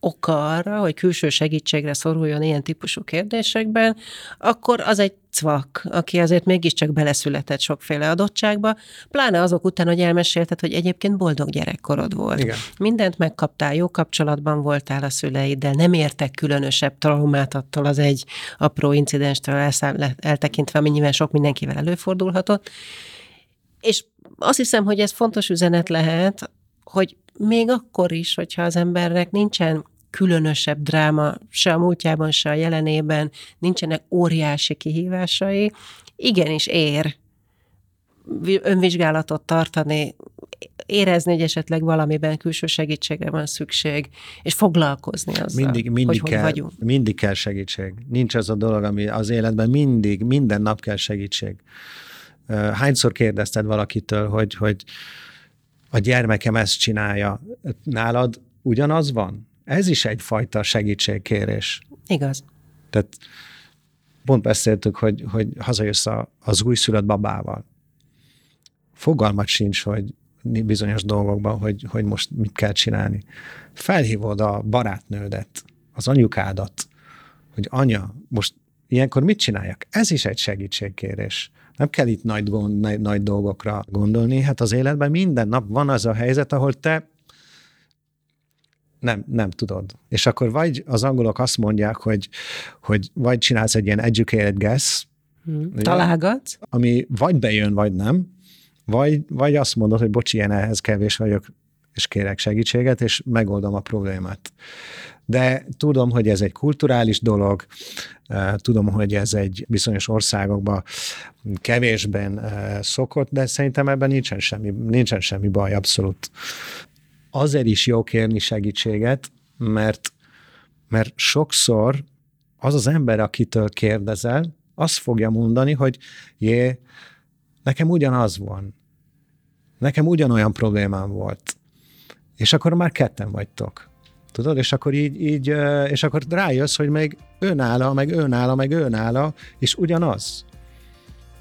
oka arra, hogy külső segítségre szoruljon ilyen típusú kérdésekben, akkor az egy cvak, aki azért mégiscsak beleszületett sokféle adottságba, pláne azok után, hogy elmesélted, hogy egyébként boldog gyerekkorod volt. Igen. Mindent megkaptál, jó kapcsolatban voltál a szüleiddel, nem értek különösebb traumát attól az egy apró incidenstől eltekintve, ami nyilván sok mindenkivel előfordulhatott. És azt hiszem, hogy ez fontos üzenet lehet, hogy még akkor is, hogyha az embernek nincsen különösebb dráma se a múltjában, se a jelenében, nincsenek óriási kihívásai, igenis ér önvizsgálatot tartani, érezni, hogy esetleg valamiben külső segítségre van szükség, és foglalkozni azzal, mindig, mindig hogy kell, hogy vagyunk. Mindig kell segítség. Nincs az a dolog, ami az életben mindig, minden nap kell segítség. Hányszor kérdezted valakitől, hogy, hogy a gyermekem ezt csinálja, nálad ugyanaz van? Ez is egyfajta segítségkérés. Igaz. Tehát pont beszéltük, hogy, hogy hazajössz a, az újszülött babával. Fogalmat sincs, hogy bizonyos dolgokban, hogy, hogy most mit kell csinálni. Felhívod a barátnődet, az anyukádat, hogy anya, most ilyenkor mit csináljak? Ez is egy segítségkérés. Nem kell itt nagy, gond, nagy, nagy dolgokra gondolni. Hát az életben minden nap van az a helyzet, ahol te nem, nem tudod. És akkor vagy az angolok azt mondják, hogy, hogy vagy csinálsz egy ilyen educated guess, hmm. találgatsz, ami vagy bejön, vagy nem, vagy, vagy azt mondod, hogy bocsi, én ehhez kevés vagyok, és kérek segítséget, és megoldom a problémát. De tudom, hogy ez egy kulturális dolog, eh, tudom, hogy ez egy bizonyos országokban kevésben eh, szokott, de szerintem ebben nincsen semmi, nincsen semmi baj, abszolút. Azért is jó kérni segítséget, mert, mert sokszor az az ember, akitől kérdezel, azt fogja mondani, hogy jé, nekem ugyanaz van. Nekem ugyanolyan problémám volt. És akkor már ketten vagytok. Tudod, és akkor így, így és akkor rájössz, hogy még önálló, meg önálló, meg önálló, és ugyanaz.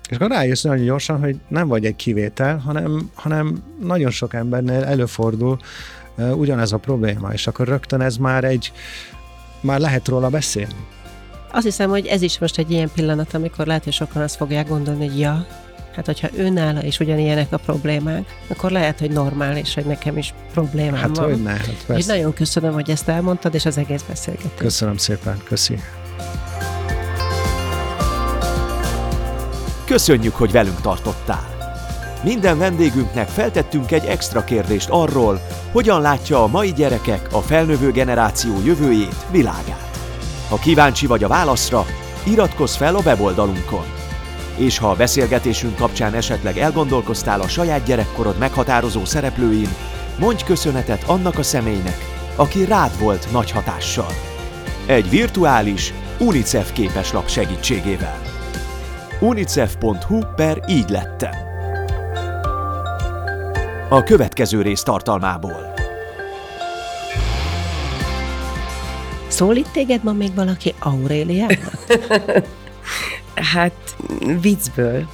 És akkor rájössz nagyon gyorsan, hogy nem vagy egy kivétel, hanem, hanem nagyon sok embernél előfordul ugyanez a probléma, és akkor rögtön ez már egy, már lehet róla beszélni. Azt hiszem, hogy ez is most egy ilyen pillanat, amikor lehet, hogy sokan azt fogják gondolni, hogy ja, Hát, hogyha önálló és ugyanilyenek a problémák, akkor lehet, hogy normális, hogy nekem is problémám hát, van. Hogy ne, hát és nagyon köszönöm, hogy ezt elmondtad, és az egész beszélgetést. Köszönöm szépen, köszi. Köszönjük, hogy velünk tartottál! Minden vendégünknek feltettünk egy extra kérdést arról, hogyan látja a mai gyerekek a felnövő generáció jövőjét, világát. Ha kíváncsi vagy a válaszra, iratkozz fel a weboldalunkon. És ha a beszélgetésünk kapcsán esetleg elgondolkoztál a saját gyerekkorod meghatározó szereplőin, mondj köszönetet annak a személynek, aki rád volt nagy hatással. Egy virtuális UNICEF képeslap segítségével. unicef.hu per így lettem. A következő rész tartalmából. Szólít téged ma még valaki Auréliának? <laughs> Hát viccből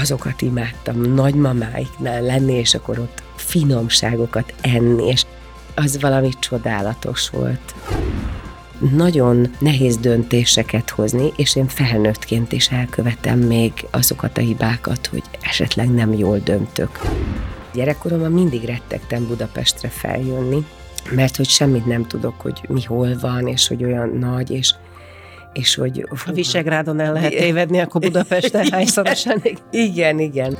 azokat imádtam nagymamáiknál lenni, és akkor ott finomságokat enni, és az valami csodálatos volt. Nagyon nehéz döntéseket hozni, és én felnőttként is elkövetem még azokat a hibákat, hogy esetleg nem jól döntök. Gyerekkoromban mindig rettegtem Budapestre feljönni, mert hogy semmit nem tudok, hogy mi hol van, és hogy olyan nagy, és és hogy... A Visegrádon el lehet <laughs> tévedni, akkor Budapesten hányszorosan. Igen, igen.